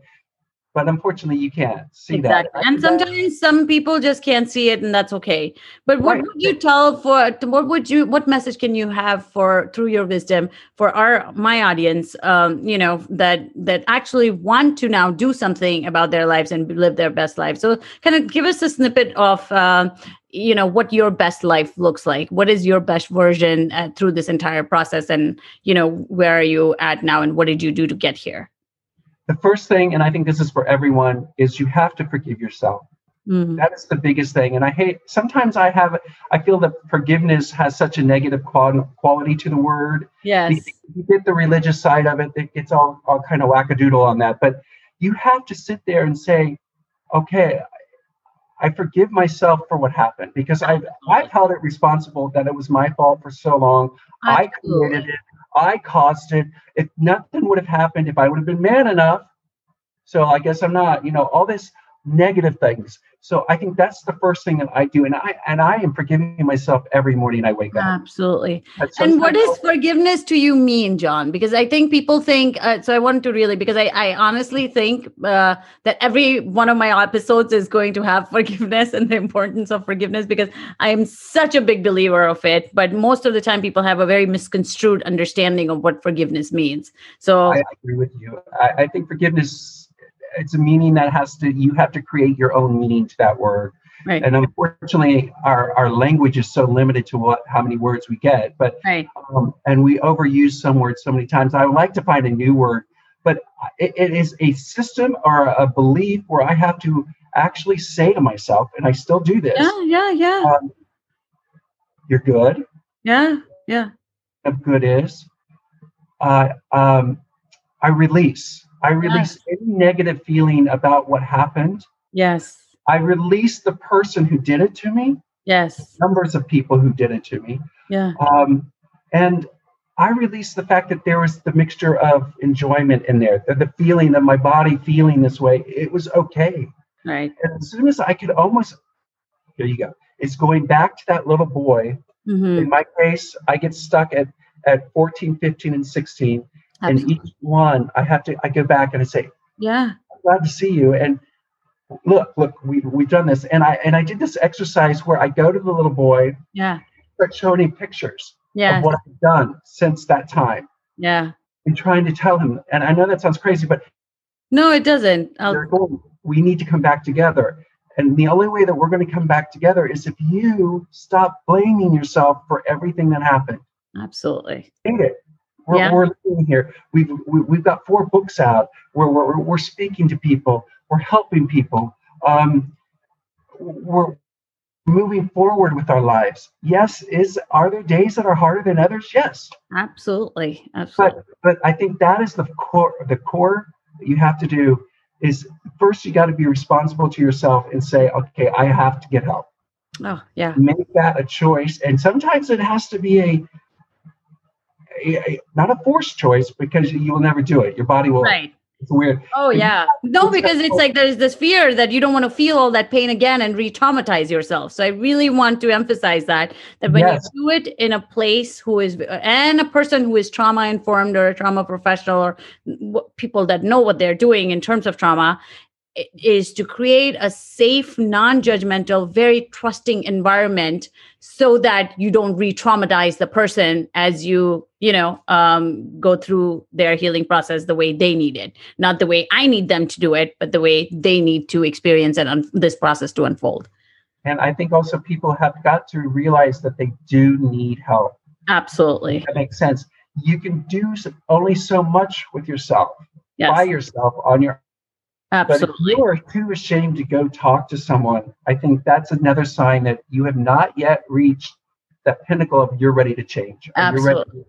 but unfortunately you can't see exactly. that and sometimes some people just can't see it and that's okay. But what right. would you tell for what would you what message can you have for through your wisdom for our my audience um you know that that actually want to now do something about their lives and live their best life so kind of give us a snippet of uh, you know what your best life looks like. What is your best version uh, through this entire process? And you know where are you at now and what did you do to get here the first thing, and I think this is for everyone, is you have to forgive yourself. Mm-hmm. That's the biggest thing. And I hate, sometimes I have, I feel that forgiveness has such a negative quality to the word. Yes. You, you get the religious side of it, it gets all, all kind of wackadoodle on that. But you have to sit there and say, okay, I forgive myself for what happened because I've, I've held it responsible that it was my fault for so long. Absolutely. I created it. I caused it. If nothing would have happened, if I would have been man enough, so I guess I'm not, you know, all this negative things. So I think that's the first thing that I do, and I and I am forgiving myself every morning I wake up. Absolutely. And what does forgiveness to you mean, John? Because I think people think. Uh, so I wanted to really because I I honestly think uh, that every one of my episodes is going to have forgiveness and the importance of forgiveness because I am such a big believer of it. But most of the time, people have a very misconstrued understanding of what forgiveness means. So I agree with you. I, I think forgiveness it's a meaning that has to you have to create your own meaning to that word. Right. and unfortunately our our language is so limited to what how many words we get but right. um, and we overuse some words so many times. I would like to find a new word but it, it is a system or a belief where i have to actually say to myself and i still do this. Yeah yeah yeah. Um, you're good. Yeah yeah. Of good is. Uh, um, i release I release yes. any negative feeling about what happened. Yes. I release the person who did it to me. Yes. Numbers of people who did it to me. Yeah. Um, and I release the fact that there was the mixture of enjoyment in there, the, the feeling of my body feeling this way. It was okay. Right. And as soon as I could almost, here you go. It's going back to that little boy. Mm-hmm. In my case, I get stuck at, at 14, 15, and 16 Absolutely. And each one, I have to, I go back and I say, yeah, I'm glad to see you. And look, look, we, we've done this. And I, and I did this exercise where I go to the little boy, yeah, start showing him pictures yeah. of what I've done since that time. Yeah. And trying to tell him, and I know that sounds crazy, but no, it doesn't. We need to come back together. And the only way that we're going to come back together is if you stop blaming yourself for everything that happened. Absolutely. Hate it. We're, yeah. we're living here. We've we, have we have got four books out where we're, we're speaking to people. We're helping people. Um, we're moving forward with our lives. Yes, is are there days that are harder than others? Yes, absolutely, absolutely. But but I think that is the core. The core you have to do is first you got to be responsible to yourself and say, okay, I have to get help. Oh yeah. Make that a choice, and sometimes it has to be a not a forced choice because you will never do it. Your body will. Right. It's weird. Oh yeah. No, because it's like there's this fear that you don't want to feel all that pain again and re-traumatize yourself. So I really want to emphasize that that when yes. you do it in a place who is and a person who is trauma informed or a trauma professional or people that know what they're doing in terms of trauma, is to create a safe, non judgmental, very trusting environment so that you don't re traumatize the person as you, you know, um, go through their healing process the way they need it. Not the way I need them to do it, but the way they need to experience it un- this process to unfold. And I think also people have got to realize that they do need help. Absolutely. That makes sense. You can do only so much with yourself, yes. by yourself on your Absolutely. But if you are too ashamed to go talk to someone, I think that's another sign that you have not yet reached the pinnacle of you're ready to change. Absolutely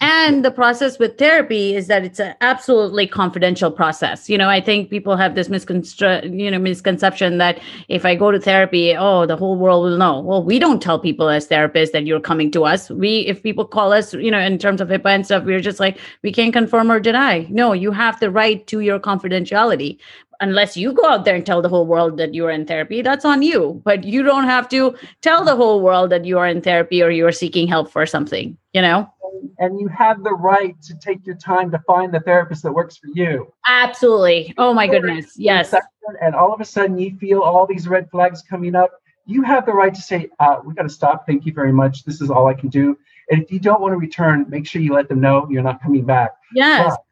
and the process with therapy is that it's an absolutely confidential process. You know i think people have this misconstru- you know misconception that if i go to therapy oh the whole world will know. Well we don't tell people as therapists that you're coming to us. We if people call us you know in terms of HIPAA and stuff we're just like we can't confirm or deny. No you have the right to your confidentiality. Unless you go out there and tell the whole world that you're in therapy, that's on you. But you don't have to tell the whole world that you are in therapy or you're seeking help for something, you know? And you have the right to take your time to find the therapist that works for you. Absolutely. Oh my goodness. Yes. And all of a sudden you feel all these red flags coming up. You have the right to say, uh, we got to stop. Thank you very much. This is all I can do. And if you don't want to return, make sure you let them know you're not coming back. Yes. But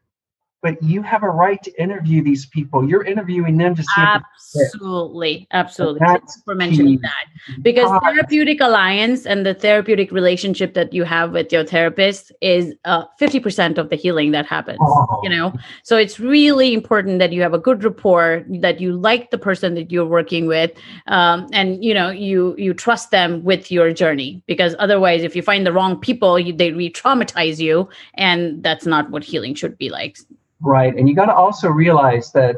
but you have a right to interview these people. You're interviewing them to see. Absolutely, absolutely. Thanks for mentioning that because therapeutic alliance and the therapeutic relationship that you have with your therapist is uh, fifty uh, percent of the healing that happens. Oh. You know, so it's really important that you have a good rapport, that you like the person that you're working with, um, and you know you you trust them with your journey. Because otherwise, if you find the wrong people, you, they re-traumatize you, and that's not what healing should be like. Right. And you got to also realize that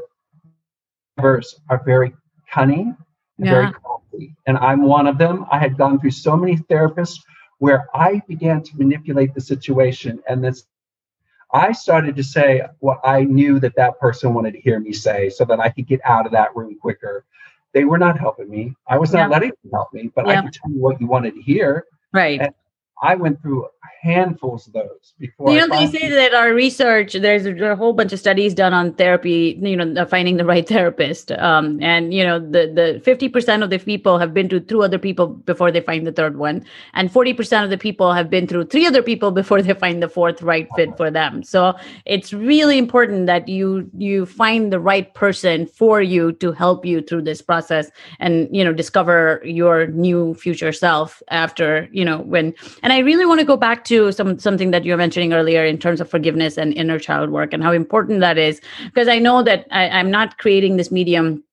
members are very cunning, yeah. very crafty. And I'm one of them. I had gone through so many therapists where I began to manipulate the situation. And this, I started to say what I knew that that person wanted to hear me say so that I could get out of that room quicker. They were not helping me. I was not yeah. letting them help me, but yeah. I could tell you what you wanted to hear. Right. And I went through handfuls of those before. You know, they say that our research, there's a whole bunch of studies done on therapy, you know, finding the right therapist. Um, and, you know, the, the 50% of the people have been to two other people before they find the third one. And 40% of the people have been through three other people before they find the fourth right fit for them. So it's really important that you, you find the right person for you to help you through this process and, you know, discover your new future self after, you know, when, and I really want to go back to some something that you were mentioning earlier in terms of forgiveness and inner child work and how important that is. Because i know that I, i'm not creating this medium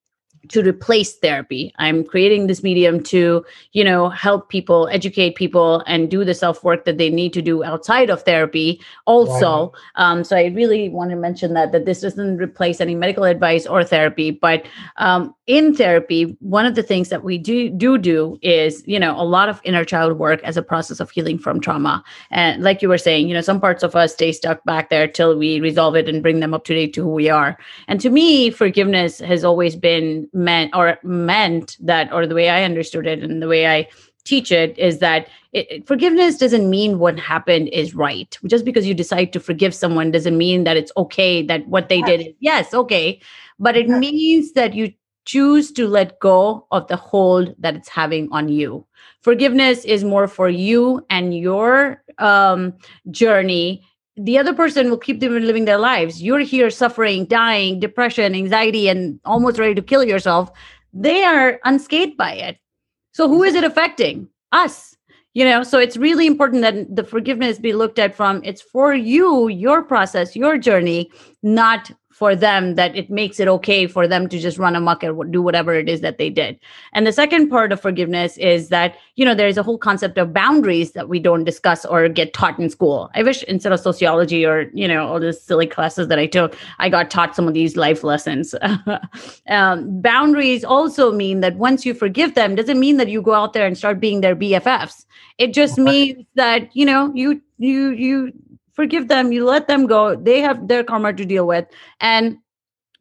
to replace therapy. I'm creating this medium to you know help people educate people and do the self work that they need to do outside of therapy also. Um, so i really want to mention that that this doesn't replace any medical advice or therapy but um, in therapy one of the things that we do do do is you know a lot of inner child work as a process of healing from trauma. And like you were saying you know some parts of us stay stuck back there till we resolve it and bring them up to date to who we are. And to me forgiveness has always been meant or meant that or the way i understood it and the way i teach it is that it, forgiveness doesn't mean what happened is right. Just because you decide to forgive someone doesn't mean that it's okay that what they did is yes okay. But it means that you choose to let go of the hold that it's having on you. Forgiveness is more for you and your um, journey the other person will keep them living their lives. You're here suffering, dying, depression, anxiety, and almost ready to kill yourself. They are unscathed by it. So who is it mm-hmm. affecting? Us. You know, so it's really important that the forgiveness be looked at from it's for you, your process, your journey, not for them that it makes it okay for them to just run amok and do whatever it is that they did. And the second part of forgiveness is that, you know, there's a whole concept of boundaries that we don't discuss or get taught in school. I wish instead of sociology or, you know, all these silly classes that I took, I got taught some of these life lessons. um, boundaries also mean that once you forgive them, doesn't mean that you go out there and start being their BFFs. It just means that, you know, you you you forgive them you let them go they have their karma to deal with. And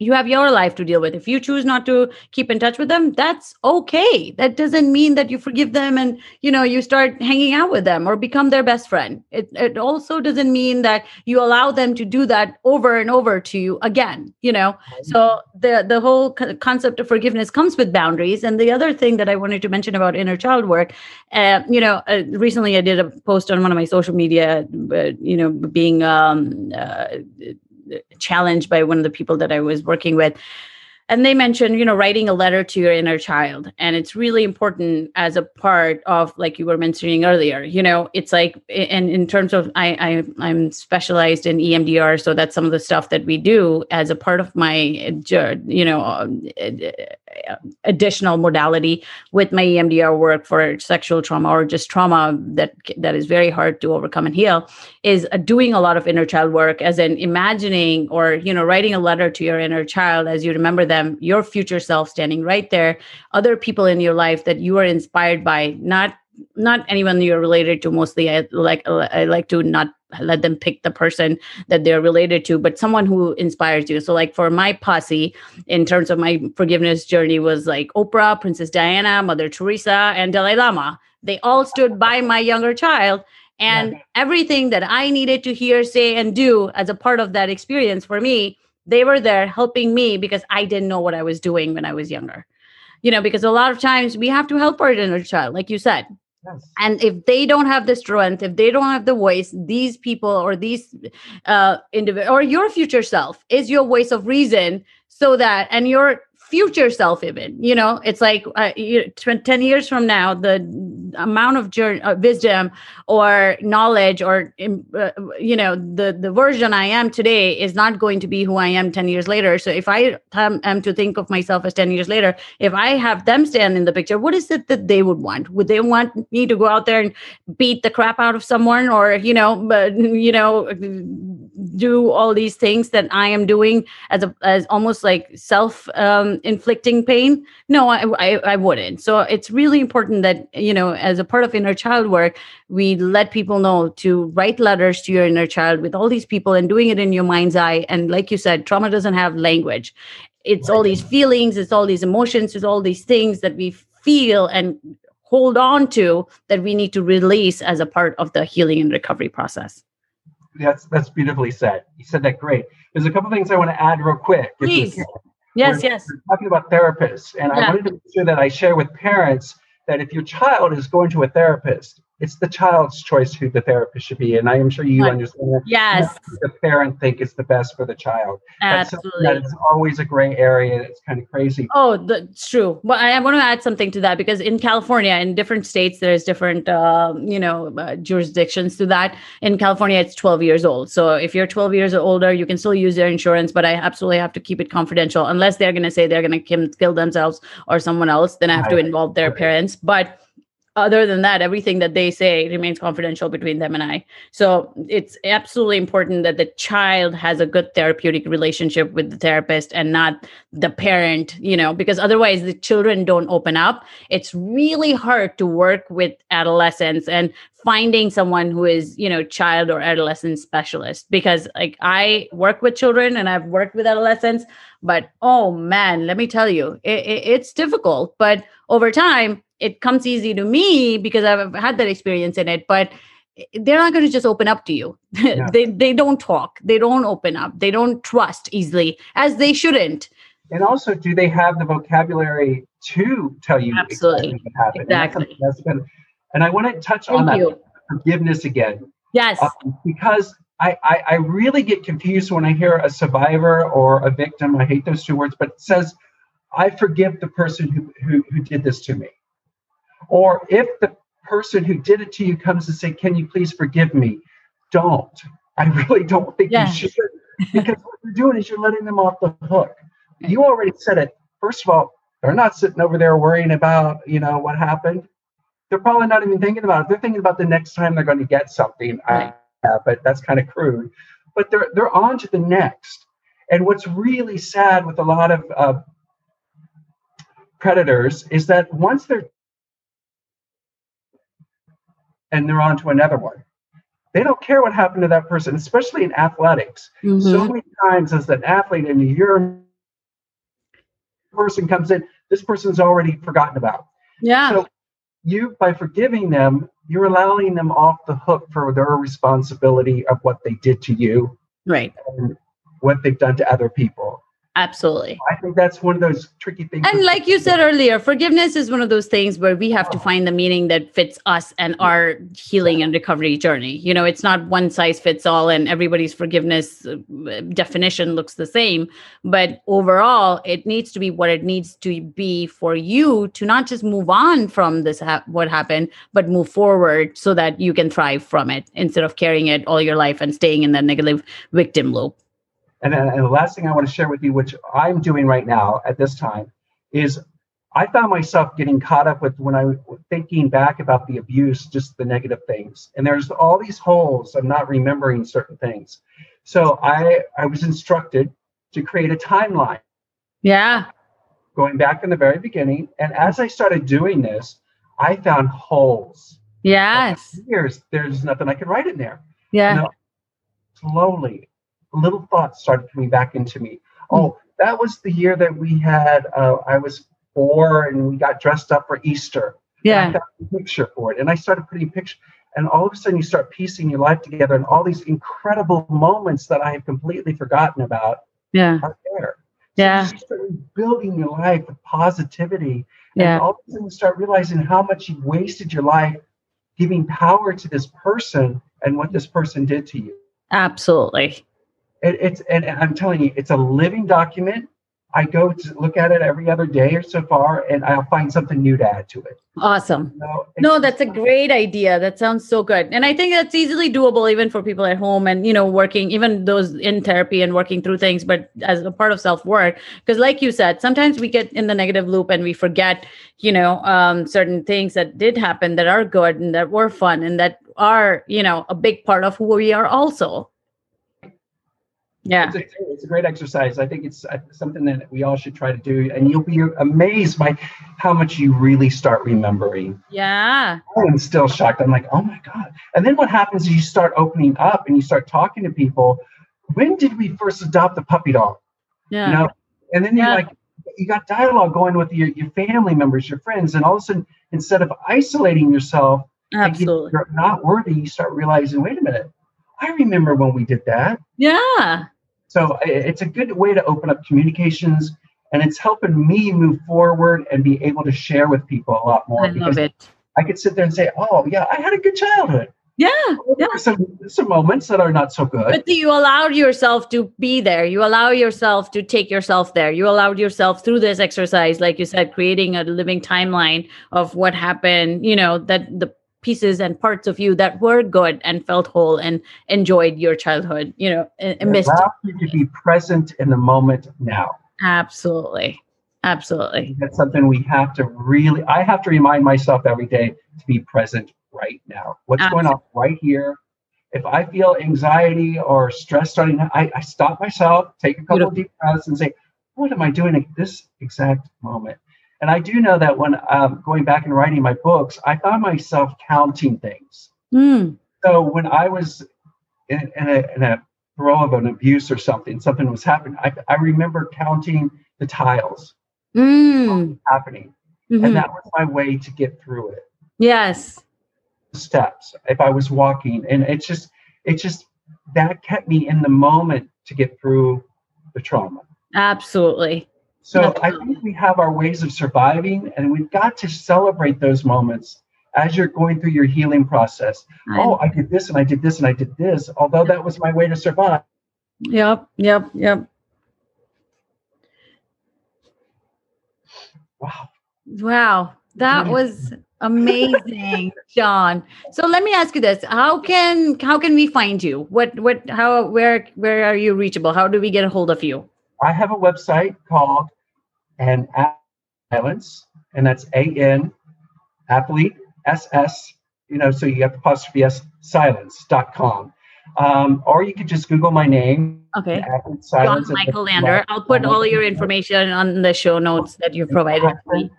you have your life to deal with. If you choose not to keep in touch with them, that's okay. That doesn't mean that you forgive them and you know you start hanging out with them or become their best friend. It it also doesn't mean that you allow them to do that over and over to you again. You know, so the the whole concept of forgiveness comes with boundaries. And the other thing that I wanted to mention about inner child work, uh, you know, uh, recently I did a post on one of my social media, uh, you know, being um, uh, challenged by one of the people that I was working with. And they mentioned you know writing a letter to your inner child. And it's really important as a part of like you were mentioning earlier you know it's like and in terms of i, I i'm specialized in emdr so that's some of the stuff that we do as a part of my you know um, additional modality with my emdr work for sexual trauma or just trauma that that is very hard to overcome and heal is doing a lot of inner child work as in imagining or you know writing a letter to your inner child as you remember them your future self standing right there other people in your life that you are inspired by not not anyone you're related to. Mostly i like i like to not let them pick the person that they're related to but someone who inspires you. So like for my posse in terms of my forgiveness journey was like oprah princess diana mother teresa and dalai lama. They all stood by my younger child and yeah. everything that I needed to hear, say, and do as a part of that experience for me, they were there helping me because I didn't know what I was doing when I was younger. You know, because a lot of times we have to help our inner child, like you said. Yes. And if they don't have the strength, if they don't have the voice, these people or these uh, individual or your future self is your voice of reason, so that and your future self even you know? It's like uh, you, 10 years from now the amount of journey, uh, wisdom or knowledge or uh, you know the the version i am today is not going to be who i am 10 years later. So if i am to think of myself as 10 years later if i have them stand in the picture what is it that they would want? Would they want me to go out there and beat the crap out of someone or you know but you know do all these things that i am doing as a as almost like self um, inflicting pain? No I, I, I wouldn't. So it's really important that you know as a part of inner child work we let people know to write letters to your inner child with all these people and doing it in your mind's eye. And like you said trauma doesn't have language. It's all these feelings it's all these emotions it's all these things that we feel and hold on to that we need to release as a part of the healing and recovery process. That's that's beautifully said. You said that great. There's a couple things i want to add real quick Please. Yes, we're, yes. We're talking about therapists, and yeah. I wanted to make sure that I share with parents that if your child is going to a therapist, it's the child's choice who the therapist should be. And I am sure you understand. Yes. The parent think is the best for the child. Absolutely. That is always a gray area. It's kind of crazy. Oh, that's true. But I, I want to add something to that because in California, in different states, there's different, uh, you know, uh, jurisdictions to that. In California, it's 12 years old. So if you're 12 years or older, you can still use their insurance, but I absolutely have to keep it confidential unless they're going to say they're going to kill themselves or someone else. Then I have to involve their parents. But other than that everything that they say remains confidential between them and i. So it's absolutely important that the child has a good therapeutic relationship with the therapist and not the parent you know because otherwise the children don't open up. It's really hard to work with adolescents and finding someone who is you know child or adolescent specialist because like i work with children and i've worked with adolescents but oh man let me tell you it, it, it's difficult. But over time it comes easy to me because I've had that experience in it, but they're not going to just open up to you. Yeah. they they don't talk. They don't open up. They don't trust easily as they shouldn't. And also, do they have the vocabulary to tell you absolutely exactly what happened? Exactly. And, that's, that's and I want to touch Thank on you. that forgiveness again. Yes. Um, because I, I, I really get confused when I hear a survivor or a victim. I hate those two words, but it says, "I forgive the person who who, who did this to me." Or if the person who did it to you comes to say, Can you please forgive me? Don't. I really don't think you should. Because what you're doing is you're letting them off the hook. You already said it. First of all, they're not sitting over there worrying about, you know, what happened. They're probably not even thinking about it. They're thinking about the next time they're going to get something. Right. Uh, but that's kind of crude. But they're they're on to the next. And what's really sad with a lot of uh, predators is that once they're and they're on to another one. They don't care what happened to that person, especially in athletics. Mm-hmm. So many times, as an athlete, and your person comes in, this person's already forgotten about. Yeah. So you, by forgiving them, you're allowing them off the hook for their responsibility of what they did to you, right? And what they've done to other people. Absolutely. I think that's one of those tricky things. And like you said earlier, forgiveness is one of those things where we have to find the meaning that fits us and our healing and recovery journey. You know, it's not one size fits all and everybody's forgiveness uh, definition looks the same, but overall, it needs to be what it needs to be for you to not just move on from this ha- what happened, but move forward so that you can thrive from it instead of carrying it all your life and staying in that negative victim loop. And, then, and the last thing I want to share with you, which I'm doing right now at this time, is I found myself getting caught up with when I was thinking back about the abuse, just the negative things. And there's all these holes of not remembering certain things. So I I was instructed to create a timeline. Yeah. Going back in the very beginning. And as I started doing this, I found holes. Yes. Years, there's nothing I could write in there. Yeah. slowly, little thoughts started coming back into me. Oh, that was the year that we had, uh, I was four and we got dressed up for Easter. Yeah. I found a picture for it. And I started putting pictures. And all of a sudden, you start piecing your life together, and all these incredible moments that I have completely forgotten about Yeah. are there. Yeah. So you start building your life with positivity. Yeah. And all of a sudden, you start realizing how much you've wasted your life giving power to this person and what this person did to you. Absolutely. It, it's and I'm telling you, it's a living document. I go to look at it every other day or so far, and I'll find something new to add to it. Awesome. You know, No, that's a great idea. That sounds so good. And I think that's easily doable even for people at home and, you know, working, even those in therapy and working through things, but as a part of self work. Because, like you said, sometimes we get in the negative loop and we forget, you know, um, certain things that did happen that are good and that were fun and that are, you know, a big part of who we are also. Yeah. It's a, it's a great exercise. I think it's uh, something that we all should try to do, and you'll be amazed by how much you really start remembering. Yeah. I'm still shocked. I'm like, oh my god! And then what happens is you start opening up and you start talking to people. When did we first adopt the puppy dog? Yeah. You know, and then you're Yeah. like, you got dialogue going with your, your family members, your friends, and all of a sudden, instead of isolating yourself, Absolutely. you're not worthy, you start realizing, wait a minute, I remember when we did that. Yeah. So it's a good way to open up communications, and it's helping me move forward and be able to share with people a lot more. I love it. I could sit there and say, "Oh, yeah, I had a good childhood. Yeah. There Yeah. some some moments that are not so good." But you allowed yourself to be there. You allow yourself to take yourself there. You allowed yourself through this exercise, like you said, creating a living timeline of what happened, you know, that the pieces and parts of you that were good and felt whole and enjoyed your childhood, you know, and, and missed. you to be present in the moment now. Absolutely. Absolutely. That's something we have to really. I have to remind myself every day to be present right now. What's going on right here? If I feel anxiety or stress starting, I, I stop myself, take a couple of deep breaths, and say, "What am I doing at this exact moment?" And I do know that when um, going back and writing my books, I found myself counting things. Mm. So when I was in, in, a, in a throw of an abuse or something, something was happening, I, I remember counting the tiles Mm. happening. Mhm. And that was my way to get through it. Yes. Steps, if I was walking. And it's just, it's just, that kept me in the moment to get through the trauma. Absolutely. So I think we have our ways of surviving, and we've got to celebrate those moments as you're going through your healing process. I- oh, I did this and I did this and I did this, although that was my way to survive. Yep. Yep. Yep. Wow. Wow, that was amazing, John. So let me ask you this: How can how can we find you? What what how where where are you reachable? How do we get a hold of you? I have a website called an silence, and that's A N athlete S S, you know, so you have apostrophe S silence.com. Um, or you could just Google my name, Okay, Athlete John Silence. and- Michael Lander. I'll put all your information on the show notes that you've provided me.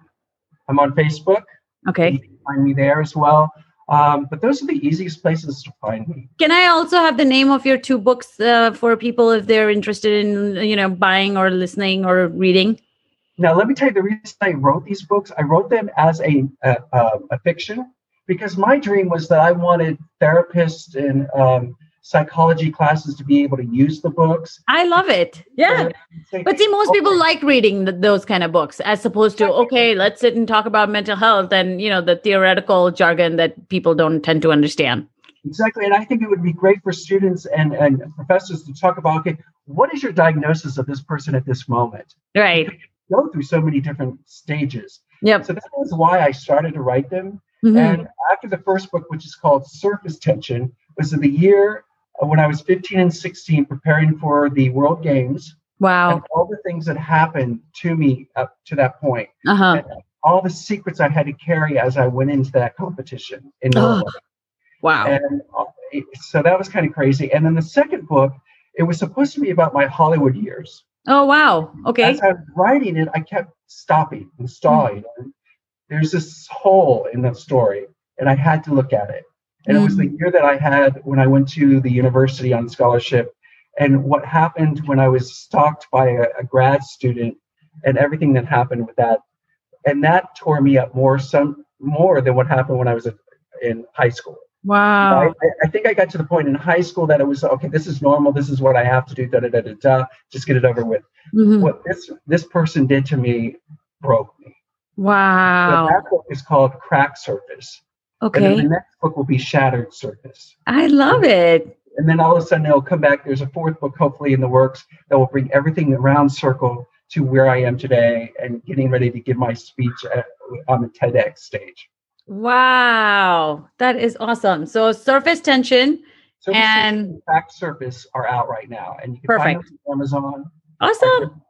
I'm on Facebook. Okay. You Okay. can find me there as well. Um, but those are the easiest places to find me. Can I also have the name of your two books uh, for people if they're interested in you know buying or listening or reading? Now, let me tell you the reason I wrote these books. I wrote them as a a, a, a fiction because my dream was that I wanted therapists and um, psychology classes to be able to use the books. I love it. Yeah. But see, most people like reading th- those kind of books as opposed to, okay, let's sit and talk about mental health and, you know, the theoretical jargon that people don't tend to understand. Exactly. And I think it would be great for students and, and professors to talk about, okay, what is your diagnosis of this person at this moment? Right. Go through so many different stages. Yep. So that was why I started to write them. Mm-hmm. And after the first book, which is called Surface Tension, was in the year when I was 15 and 16, preparing for the World Games. Wow. And all the things that happened to me up to that point. Uh-huh. all the secrets I had to carry as I went into that competition in Norway. Oh, wow. And uh, so that was kind of crazy. And then the second book, it was supposed to be about my Hollywood years. Oh, wow. Okay. As I was writing it, I kept stopping and stalling. Mm-hmm. There's this hole in the story, and I had to look at it. And mm. it was the mm. year that I had when I went to the university on scholarship. And what happened when I was stalked by a, a grad student and everything that happened with that. And that tore me up more some more than what happened when I was in high school. Wow. I, I, think I got to the point in high school that it was okay. This is normal. This is what I have to do. Da da da da da. Just get it over with. Mm-hmm. What this this person did to me broke me. Wow. So that book is called Cracked Surface. Okay. And the next book will be Shattered Surface. I love it. And then all of a sudden it'll come back. There's a fourth book, hopefully, in the works that will bring everything around circle to where I am today and getting ready to give my speech at, on the TEDx stage. Wow, that is awesome. So surface tension surface and Cracked Surface are out right now, and you can perfect. find them on Amazon. Awesome.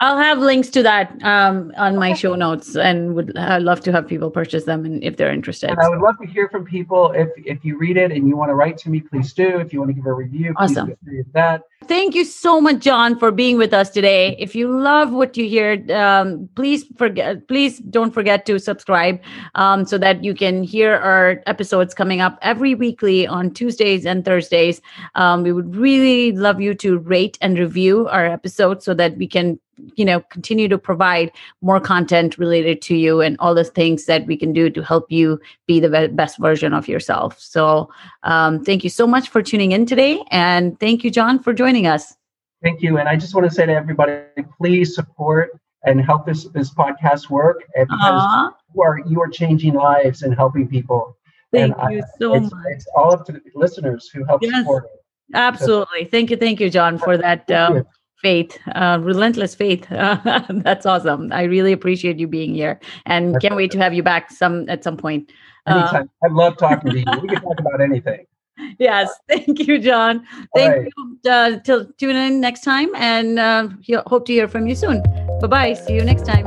I'll have links to that um, on my show notes, and would I'd love to have people purchase them, and if they're interested. And I would love to hear from people. If if you read it and you want to write to me, please do. If you want to give a review, awesome. that. Thank you so much, John, for being with us today. If you love what you hear, um, please forget. Please don't forget to subscribe, um, so that you can hear our episodes coming up every weekly on Tuesdays and Thursdays. Um, we would really love you to rate and review our episodes so that we can you know continue to provide more content related to you and all the things that we can do to help you be the best version of yourself so um, thank you so much for tuning in today and thank you john for joining us thank you and i just want to say to everybody please support and help this this podcast work because you are you are changing lives and helping people thank and you I, so it's, much it's all up to the listeners who help yes. support it Absolutely. Thank you. Thank you, John, for that um, faith, uh, relentless faith. that's awesome. I really appreciate you being here, and that's can't wait to have you back some at some point. Anytime. Uh, I love talking to you. We can talk about anything. Yes, thank you, John. Thank right. you. Uh, till tune in next time, and uh, hope to hear from you soon. Bye bye. See you next time.